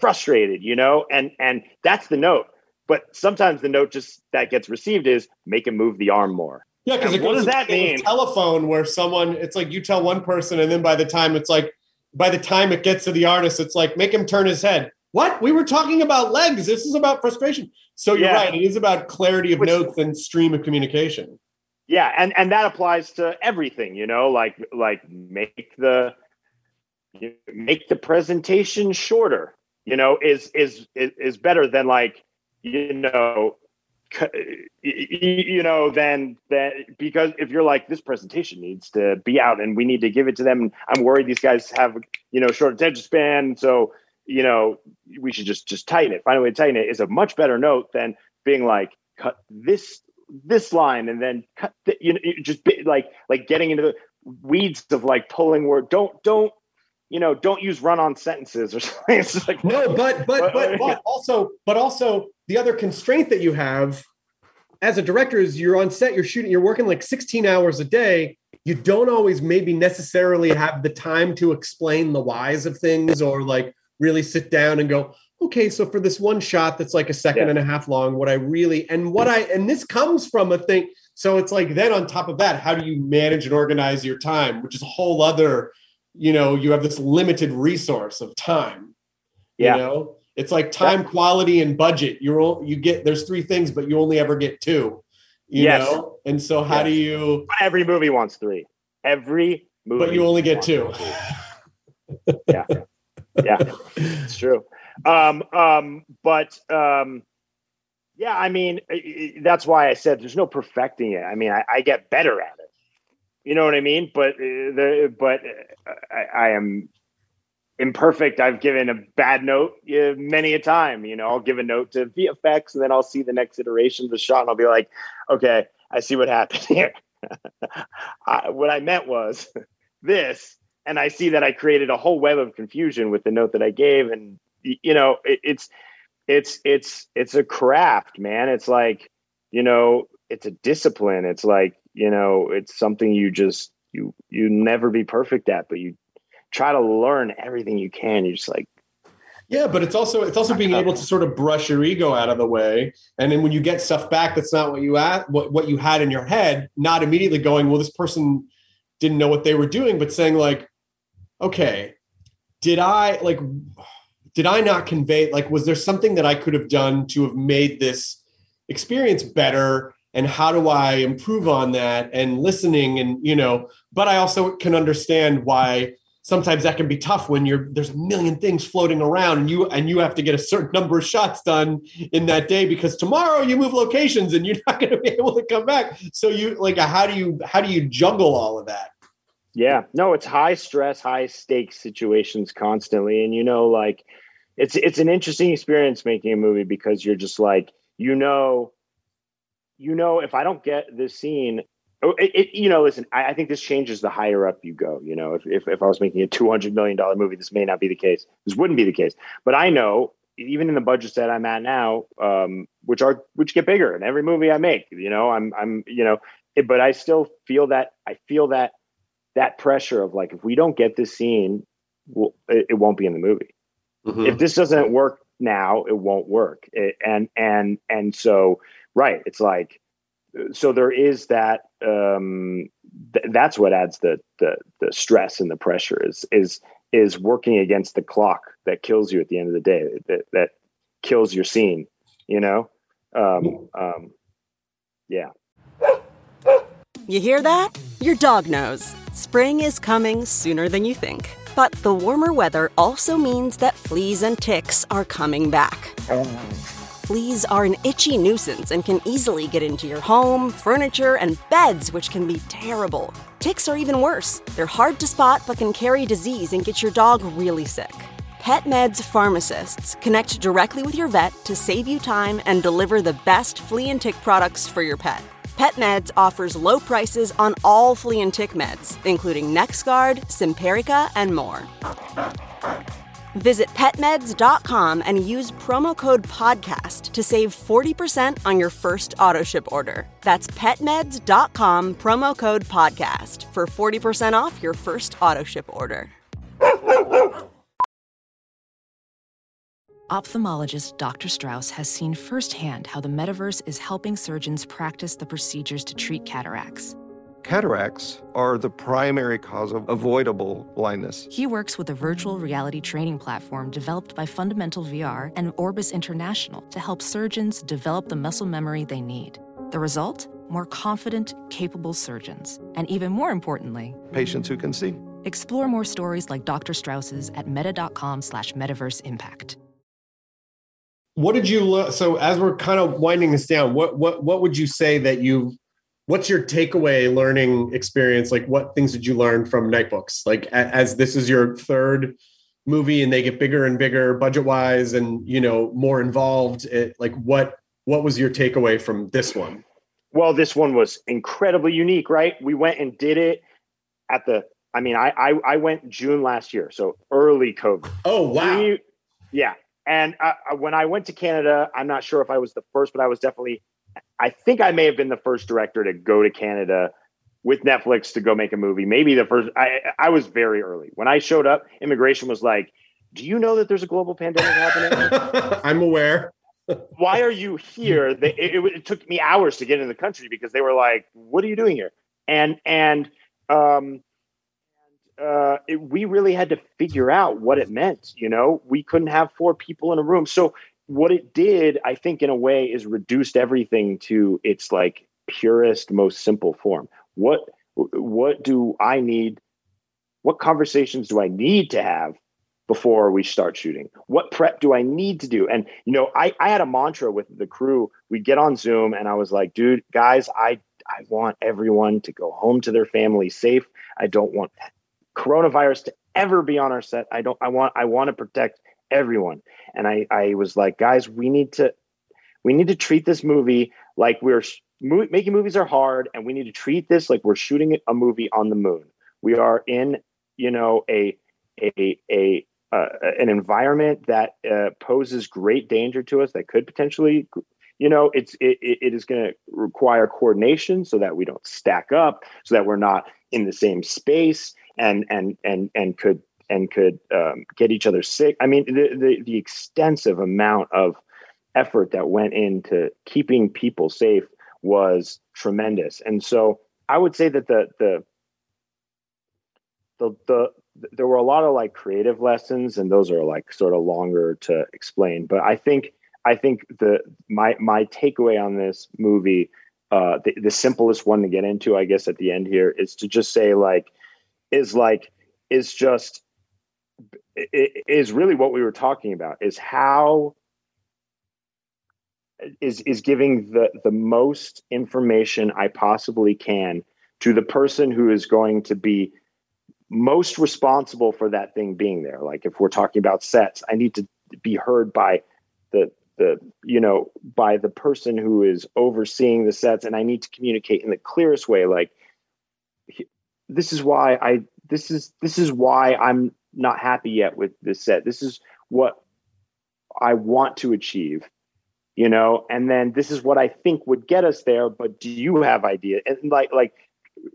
frustrated you know and and that's the note but sometimes the note just that gets received is make him move the arm more yeah because what does that mean telephone where someone it's like you tell one person and then by the time it's like by the time it gets to the artist it's like make him turn his head what? We were talking about legs. This is about frustration. So you're yeah. right. It is about clarity of Which, notes and stream of communication. Yeah, and and that applies to everything. You know, like like make the make the presentation shorter. You know, is is is, better than like you know you know then that because if you're like this presentation needs to be out and we need to give it to them i'm worried these guys have you know short attention span so you know, we should just just tighten it. Find a way to tighten it is a much better note than being like cut this this line and then cut the, you know just be, like like getting into the weeds of like pulling word. Don't don't you know don't use run on sentences or [LAUGHS] something. It's like no, but but [LAUGHS] but but also but also the other constraint that you have as a director is you're on set, you're shooting, you're working like 16 hours a day. You don't always maybe necessarily have the time to explain the whys of things or like really sit down and go, okay, so for this one shot that's like a second yeah. and a half long, what I really and what I and this comes from a thing. So it's like then on top of that, how do you manage and organize your time, which is a whole other, you know, you have this limited resource of time. Yeah. You know, it's like time, yeah. quality, and budget. You're you get there's three things, but you only ever get two. You yes. know, and so how yes. do you? Every movie wants three. Every movie, but you only get two. yeah yeah, it's true. Um, um, but um, yeah, I mean, that's why I said there's no perfecting it. I mean, I, I get better at it. You know what I mean? But uh, the but uh, I, I, am imperfect. I've given a bad note many a time. You know, I'll give a note to VFX, and then I'll see the next iteration of the shot, and I'll be like, okay, I see what happened [LAUGHS] here. I, what I meant was [LAUGHS] this and I see that I created a whole web of confusion with the note that I gave, and you know, it, it's it's it's it's a craft, man. It's like you know, it's a discipline. It's like you know, it's something you just you you never be perfect at, but you try to learn everything you can. You're just like yeah, but it's also it's also being able to sort of brush your ego out of the way, and then when you get stuff back that's not what you at what what you had in your head, not immediately going, well, this person didn't know what they were doing, but saying like, okay, did I like, did I not convey, like, was there something that I could have done to have made this experience better? And how do I improve on that? And listening, and you know, but I also can understand why sometimes that can be tough when you're there's a million things floating around and you and you have to get a certain number of shots done in that day because tomorrow you move locations and you're not going to be able to come back. So you like uh, how do you how do you juggle all of that? Yeah, no, it's high stress, high stakes situations constantly, and you know, like it's it's an interesting experience making a movie because you're just like you know, you know, if I don't get this scene, oh, it, it, you know, listen, I, I, think this changes the higher up you go. You know, if if, if I was making a two hundred million dollar movie, this may not be the case. This wouldn't be the case, but I know even in the budgets that I'm at now, um, which are which get bigger in every movie I make. You know, I'm I'm you know, it, but I still feel that I feel that that pressure of like if we don't get this scene well, it, it won't be in the movie mm-hmm. if this doesn't work now it won't work it, and and and so right it's like so there is that um th- that's what adds the the the stress and the pressure is is is working against the clock that kills you at the end of the day that that kills your scene you know um um yeah You hear that? Your dog knows. Spring is coming sooner than you think. But the warmer weather also means that fleas and ticks are coming back. Fleas are an itchy nuisance and can easily get into your home, furniture, and beds, which can be terrible. Ticks are even worse. They're hard to spot but can carry disease and get your dog really sick. PetMeds pharmacists connect directly with your vet to save you time and deliver the best flea and tick products for your pet. PetMeds offers low prices on all flea and tick meds, including NexGard, Simparica, and more. Visit petmeds.com and use promo code PODCAST to save 40% on your first AutoShip order. That's petmeds.com promo code PODCAST for 40% off your first AutoShip order. Ophthalmologist Dr. Strauss has seen firsthand how the metaverse is helping surgeons practice the procedures to treat cataracts. Cataracts are the primary cause of avoidable blindness. He works with a virtual reality training platform developed by Fundamental VR and Orbis International to help surgeons develop the muscle memory they need. The result? More confident, capable surgeons. And even more importantly, patients who can see. Explore more stories like Dr. Strauss's at meta.com slash metaverse impact. What did you learn? So as we're kind of winding this down, what what what would you say that you what's your takeaway learning experience? Like what things did you learn from Nightbooks? Like as this is your third movie and they get bigger and bigger budget wise and you know more involved it, like what what was your takeaway from this one? Well this one was incredibly unique right? We went and did it at the i mean i i, I went june last year so early covid. Oh wow. We, yeah. And I, when i went to canada i'm not sure if i was the first but i was definitely I think I may have been the first director to go to Canada with Netflix to go make a movie. Maybe the first. I I was very early when I showed up. Immigration was like, "Do you know that there's a global pandemic happening?" [LAUGHS] I'm aware. [LAUGHS] Why are you here? They, it, it, took me hours to get in the country because they were like, "What are you doing here?" And and um, uh, it, we really had to figure out what it meant. You know, we couldn't have four people in a room, so what it did, I think, in a way, is reduced everything to its like purest, most simple form. What what do I need? What conversations do I need to have before we start shooting? What prep do I need to do? And you know, I, I had a mantra with the crew. We get on Zoom and I was like, dude, guys, I I want everyone to go home to their family safe. I don't want coronavirus to ever be on our set. I don't I want I want to protect everyone. And I, I was like, guys, we need to, we need to treat this movie like we're mo- making movies are hard, and we need to treat this like we're shooting a movie on the moon. We are in, you know, a a a uh, an environment that uh, poses great danger to us that could potentially you know it's it, it is going to require coordination so that we don't stack up so that we're not in the same space and and and and could and could um, get each other sick. I mean, the, the, the extensive amount of effort that went into keeping people safe was tremendous. And so I would say that the the the, the there were a lot of like creative lessons and those are like sort of longer to explain but i think i think the my my takeaway on this movie uh the, the simplest one to get into i guess at the end here is to just say like is like is just is really what we were talking about is how is is giving the the most information I possibly can to the person who is going to be most responsible for that thing being there. Like if we're talking about sets, I need to be heard by the the you know by the person who is overseeing the sets, and I need to communicate in the clearest way. Like this is why I this is this is why I'm not happy yet with this set. This is what I want to achieve, you know, and then this is what I think would get us there. But do you have idea? And like like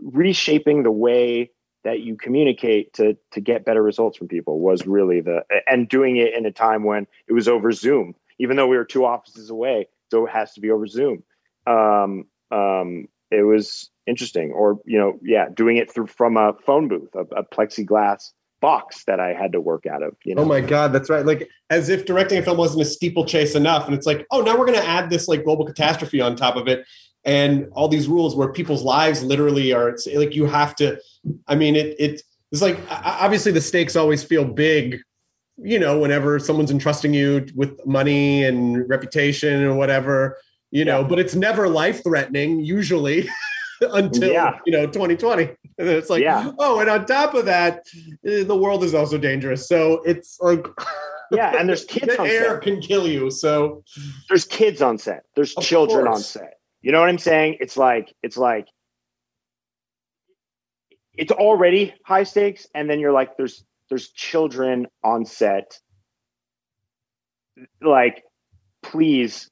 reshaping the way that you communicate to to get better results from people was really the and doing it in a time when it was over Zoom, even though we were two offices away, so it has to be over Zoom. Um, um, it was interesting, or you know, yeah, doing it through from a phone booth, a, a plexiglass box that I had to work out of. You oh know? Oh my god, that's right. Like as if directing a film wasn't a steeplechase enough, and it's like, oh, now we're going to add this like global catastrophe on top of it, and all these rules where people's lives literally are. It's like you have to. I mean, it it it's like obviously the stakes always feel big. You know, whenever someone's entrusting you with money and reputation or whatever, you know, but it's never life threatening usually. [LAUGHS] [LAUGHS] until Yeah. you know 2020 [LAUGHS] and it's like Yeah. oh and on top of that eh, the world is also dangerous so it's like [LAUGHS] Yeah, and there's kids the on air set. can kill you so There's kids on set. There's Of children on set. You know what I'm saying? It's like it's like it's already high stakes, and then you're like, there's there's children on set. Like, please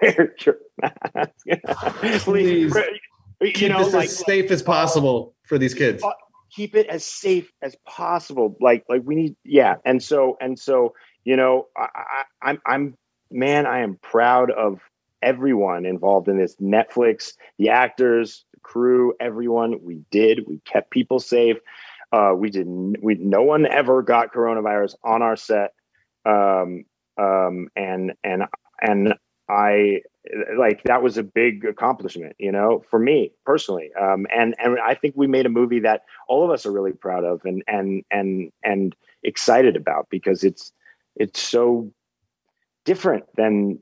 wear your mask. Please. wear- you keep know, this like as safe as possible for these kids. Uh, keep it as safe as possible. Like like we need yeah. And so and so you know I, I i'm i'm man i am proud of everyone involved in this. Netflix the actors the crew everyone. We did. We kept people safe. Uh we didn't we no one ever got coronavirus on our set. Um um and and and i like that was a big accomplishment you know for me personally. Um and and i think we made a movie that all of us are really proud of and and and and excited about because it's it's so different than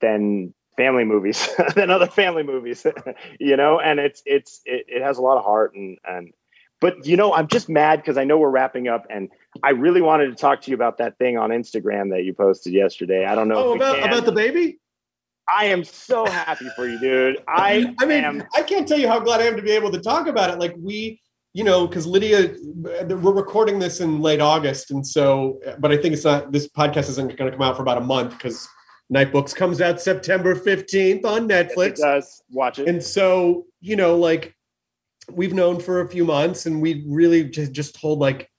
than family movies [LAUGHS] than other family movies [LAUGHS] you know and it's it's it, it has a lot of heart and and but you know i'm just mad because i know we're wrapping up and i really wanted to talk to you about that thing on instagram that you posted yesterday. I don't know oh about about the baby I am so happy for you, dude. I [LAUGHS] I mean, am. I can't tell you how glad I am to be able to talk about it. Like we, you know, because Lydia, we're recording this in late August, and so, but I think it's not. This podcast isn't going to come out for about a month because Nightbooks comes out September fifteenth on Netflix. It does watch it. And so, you know, like we've known for a few months, and we really just just told like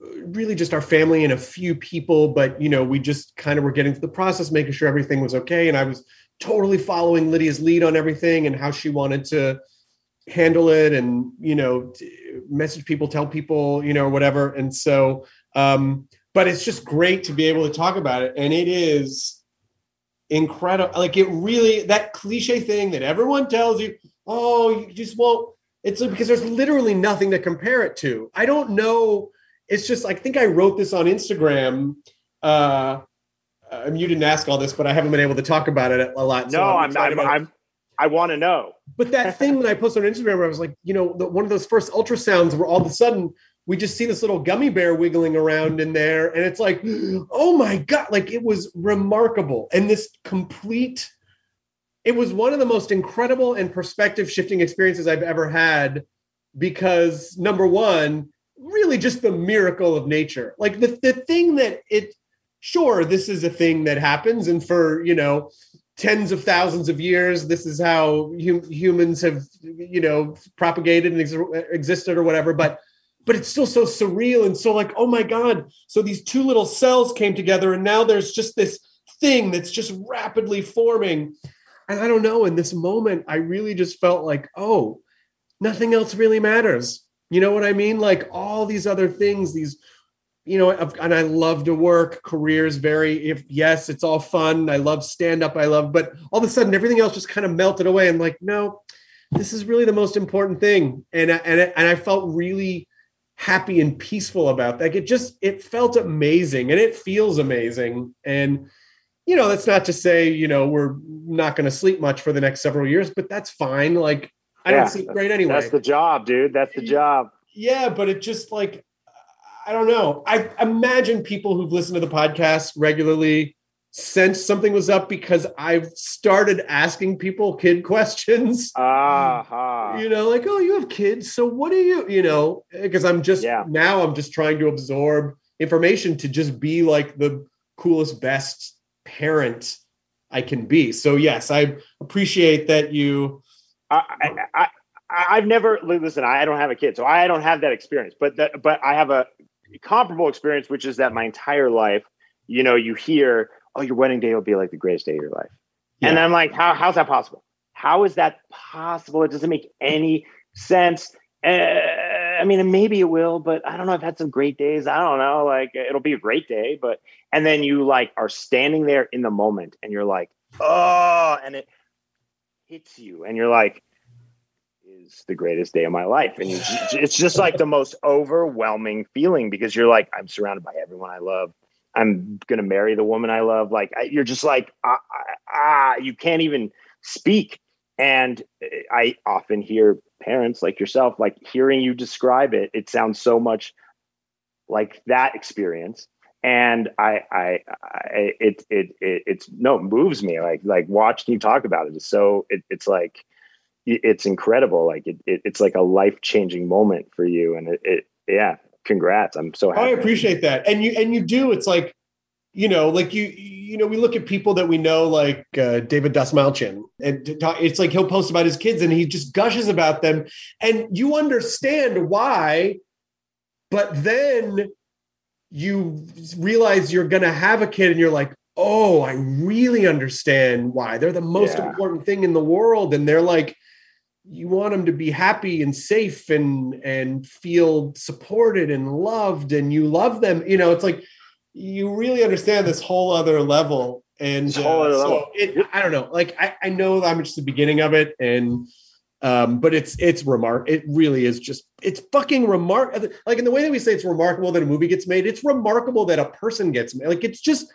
really just our family and a few people, but you know, we just kind of were getting to the process, making sure everything was okay. And I was totally following Lydia's lead on everything and how she wanted to handle it and, you know, message people, tell people, you know, whatever. And so, um, but it's just great to be able to talk about it. And it is incredible. Like it really, that cliche thing that everyone tells you, oh, you just won't. It's because there's literally nothing to compare it to. I don't know. It's just, I think I wrote this on Instagram. Uh, Uh, I mean, you didn't ask all this, but I haven't been able to talk about it a lot. no, so I'm, I'm, it. I'm, I want to know. But that [LAUGHS] thing that I posted on Instagram where I was like, you know, the, one of those first ultrasounds where all of a sudden we just see this little gummy bear wiggling around in there. And it's like, [GASPS] oh my God, like it was remarkable. And this complete, it was one of the most incredible and perspective shifting experiences I've ever had because number one, really just the miracle of nature. Like the, the thing that it, sure, this is a thing that happens. And for, you know, tens of thousands of years this is how hum- humans have you know propagated and ex- existed or whatever. But but it's still so surreal and so like oh my god. So these two little cells came together and now there's just this thing that's just rapidly forming. And i don't know in this moment i really just felt like oh nothing else really matters. You know what i mean? Like all these other things these you know, and I love to work. Careers very, if yes, it's all fun. I love stand up. I love, but all of a sudden everything else just kind of melted away. And like, no, this is really the most important thing. And I- and I- and I felt really happy and peaceful about that. Like it just it felt amazing, and it feels amazing. And you know, that's not to say you know we're not going to sleep much for the next several years, but that's fine. Like I Yeah, don't sleep great anyway That's the job, dude. That's the job. yeah, but it just like I don't know. I imagine people who've listened to the podcast regularly sensed something was up because I've started asking people kid [LAUGHS] questions. Aha. You know, like, oh, you have kids, so what do you, you know, because I'm just Yeah. now I'm just trying to absorb information to just be like the coolest, best parent I can be. So yes, I appreciate that you I, I, I, I've never listen. I don't have a kid, so I don't have that experience. But that, but I have a comparable experience, which is that my entire life, you know, you hear, "Oh, your wedding day will be like the greatest day of your life," and I'm like, "How? How's that possible? How is that possible? It doesn't make any sense." Uh, I mean, maybe it will, but I don't know. I've had some great days. I don't know. Like it'll be a great day, but and then you like are standing there in the moment, and you're like, oh, and it hits you, and you're like, the greatest day of my life, and it's just like the most overwhelming feeling because you're like, I'm surrounded by everyone I love. I'm gonna marry the woman I love. Like you're just like ah, ah, ah, you can't even speak. And I often hear parents like yourself, like hearing you describe it, it sounds so much like that experience. And I, I, I it, it, it, it's no, it moves me like, like watching you talk about it is so, it, it's like, it's incredible. Like it, it it's like a life changing moment for you. And it, it, yeah, congrats. I'm so happy. I appreciate that. And you, and you do, it's like, you know, like you, you know, we look at people that we know, like uh, David Dastmalchian, and it's like he'll post about his kids and he just gushes about them, and you understand why, but then you realize you're going to have a kid, and you're like, oh, I really understand why. They're the most yeah. important thing in the world, and they're like, you want them to be happy and safe and and feel supported and loved, and you love them. You know, it's like you really understand this whole other level. And uh, so it, I don't know, like I, I know I'm just the beginning of it, and um, but it's it's remark. It really is just it's fucking remark. Like in the way that we say it's remarkable that a movie gets made, it's remarkable that a person gets made. Like it's just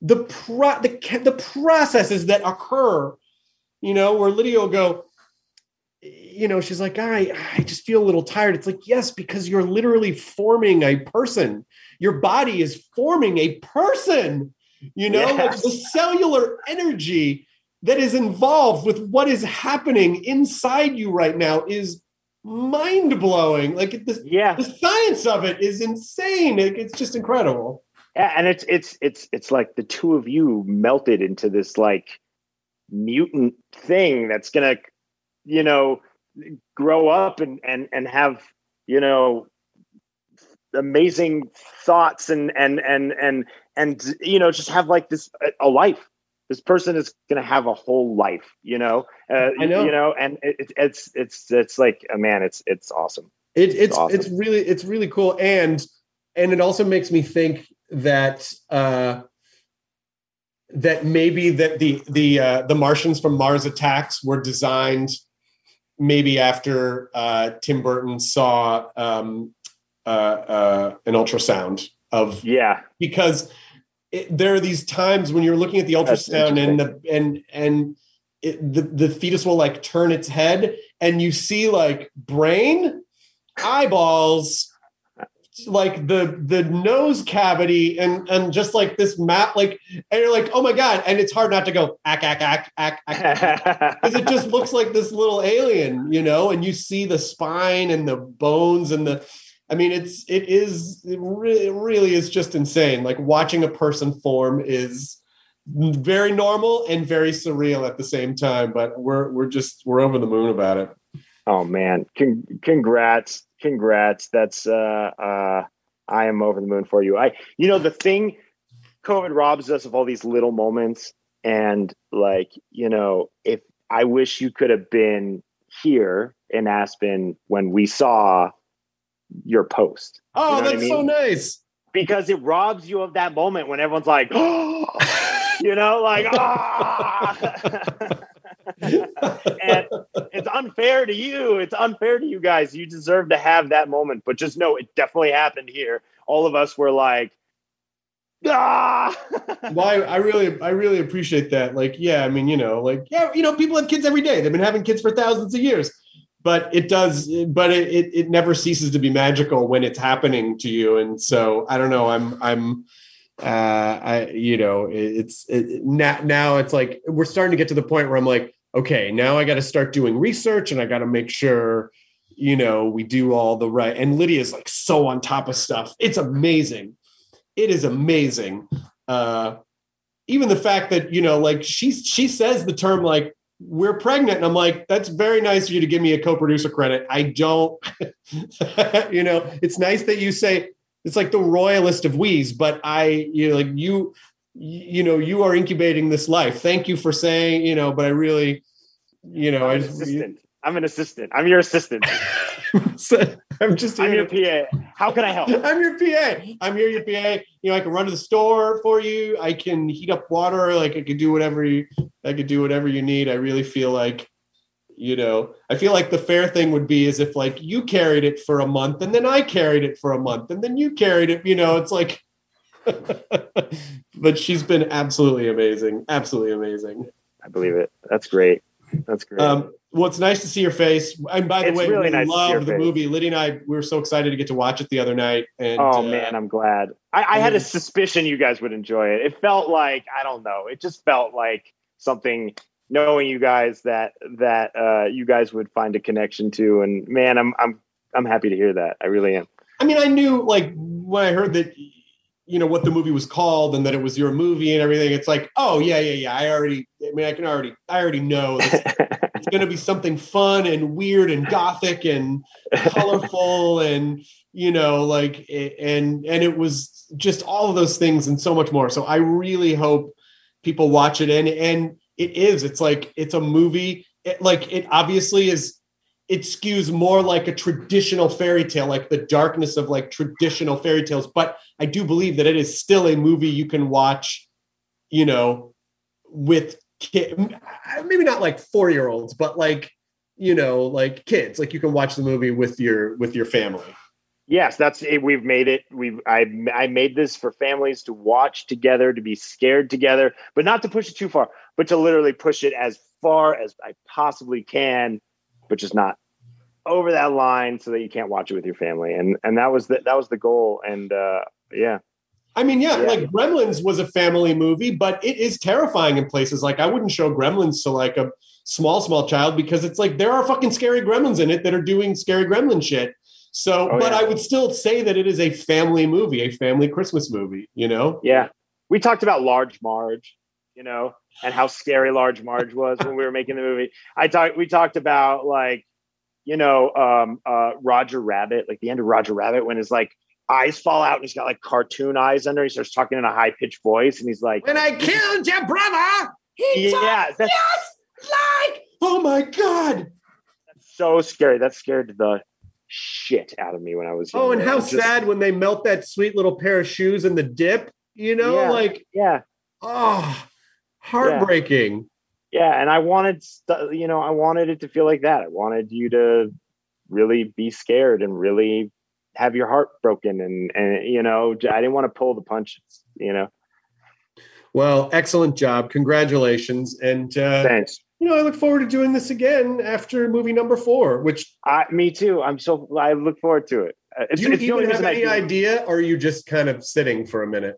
the pro the the processes that occur. You know, where Lydia will go, you know, she's like, I, I just feel a little tired. It's like, yes, because you're literally forming a person. Your body is forming a person you know yes. like the cellular energy that is involved with what is happening inside you right now is mind blowing like the, yeah. the science of it is insane. It, it's just incredible. Yeah and it's it's it's it's like the two of you melted into this like mutant thing that's gonna you know grow up and and and have you know amazing thoughts and and and and and you know just have like this a life this person is going to have a whole life you know uh, I know. you know and it, it's it's it's like a uh, man it's it's awesome it, it's it's, awesome. it's really it's really cool and and it also makes me think that uh that maybe that the the uh the martians from mars attacks were designed maybe after uh tim burton saw um uh, uh, an ultrasound of yeah. Because it, there are these times when you're looking at the ultrasound and the and and it, the the fetus will like turn its head and you see like brain eyeballs like the the nose cavity and and just like this map like and you're like oh my god and it's hard not to go ack ack ack ack because [LAUGHS] it just looks like this little alien you know and you see the spine and the bones and the I mean, it's it is it really, it really is just insane. Like watching a person form is very normal and very surreal at the same time. But we're we're just we're over the moon about it. Oh man, Con- congrats, congrats. That's uh uh I am over the moon for you. I you know the thing COVID robs us of all these little moments and like, you know, if I wish you could have been here in Aspen when we saw your post. Oh, you know that's I mean? so nice. Because it robs you of that moment when everyone's like, oh, [GASPS] you know, like, [LAUGHS] ah. [LAUGHS] [LAUGHS] and it's unfair to you. It's unfair to you guys. You deserve to have that moment, but just know it definitely happened here. All of us were like, ah. [LAUGHS] well, I, I, really, I really appreciate that. Like, yeah, I mean, you know, like, yeah, you know, people have kids every day. They've been having kids for thousands of years but it does but it, it, it never ceases to be magical when it's happening to you and so i don't know i'm i'm uh i you know it's it, now now it's like we're starting to get to the point where i'm like okay now i got to start doing research and i got to make sure you know we do all the right and lydia's like so on top of stuff it's amazing it is amazing uh even the fact that you know like she she says the term like we're pregnant. And I'm like, that's very nice of you to give me a co-producer credit. I don't, [LAUGHS] you know, it's nice that you say it's like the royalist of wheeze, but I, you know, like you, you know, you are incubating this life. Thank you for saying, you know, but I really, you know, I'm I just, assistant. I'm an assistant. I'm your assistant. [LAUGHS] so, I'm just. I'm your to- PA. How can I help? [LAUGHS] I'm your PA. I'm here, your PA. You know, I can run to the store for you. I can heat up water. Like I could do whatever you. I could do whatever you need. I really feel like, you know, I feel like the fair thing would be is if like you carried it for a month and then I carried it for a month and then you carried it. You know, it's like. [LAUGHS] but she's been absolutely amazing. Absolutely amazing. I believe it. That's great. That's great. Um, well, it's nice to see your face. And by the It's way, really we nice to see your love the face. movie. Liddy and I, we were so excited to get to watch it the other night. And oh uh, man, I'm glad. I, I had a suspicion you guys would enjoy it. It felt like I don't know. It just felt like something. Knowing you guys that that uh, you guys would find a connection to, and man, I'm I'm I'm happy to hear that. I really am. I mean, I knew like when I heard that, you know, what the movie was called and that it was your movie and everything. It's like, oh yeah, yeah, yeah. I already. I mean, I can already. I already know this, it's going to be something fun and weird and gothic and colorful [LAUGHS] and you know, like and and it was just all of those things and so much more. So I really hope people watch it and and it is. It's like it's a movie. It, like it obviously is it skews more like a traditional fairy tale, like the darkness of like traditional fairy tales. But I do believe that it is still a movie you can watch, you know, with kid, maybe not like four year olds, but like, you know, like kids. Like you can watch the movie with your with your family. Yes, that's it. We've made it. We've I I made this for families to watch together, to be scared together, but not to push it too far, but to literally push it as far as I possibly can, but just not over that line so that you can't watch it with your family. And and that was the that was the goal. And uh yeah. I mean, yeah, Yeah. like Gremlins was a family movie, but it is terrifying in places. Like I wouldn't show Gremlins to like a small, small child because it's like there are fucking scary gremlins in it that are doing scary gremlin shit. So, Oh, but yeah. I would still say that it is a family movie, a family Christmas movie, you know? Yeah. We talked about Large Marge, you know, and how scary Large Marge was when we were making the movie. I talked we talked about like, you know, um uh Roger Rabbit, like the end of Roger Rabbit when his like eyes fall out and he's got like cartoon eyes under. He starts talking in a high pitched voice and he's like When I killed your brother, he Yeah, talked just like, oh my God. that's so scary. That scared the shit out of me when I was Oh, and how just- sad when they melt that sweet little pair of shoes in the dip, you know? Yeah. Like, Yeah. oh, heartbreaking. Yeah and i wanted stu- you know i wanted it to feel like that i wanted you to really be scared and really have your heart broken and and you know i didn't want to pull the punches you know Well, excellent job. Congratulations. And, uh, thanks you know, I look forward to doing this again after movie number four, which I, me too i'm so i look forward to it Uh, it's, do you even have any idea or are you just kind of sitting for a minute?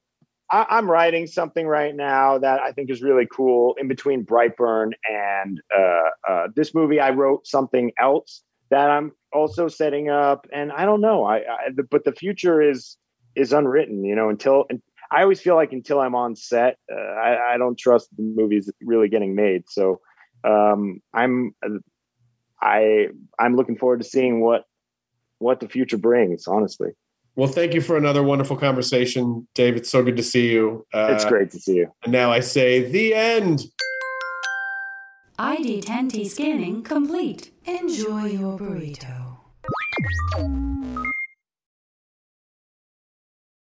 I, i'm writing something right now that i think is really cool in between brightburn and uh, uh, this movie i wrote something else that i'm also setting up and i don't know. I, I but the future is is unwritten you know until and i always feel like until i'm on set uh, I, I don't trust the movies really getting made. So um i'm i i'm looking forward to seeing what what the future brings honestly Well, thank you for another wonderful conversation, Dave. It's so good to see you. Uh, it's great to see you And now I say the end. ID 10T scanning complete. Enjoy your burrito.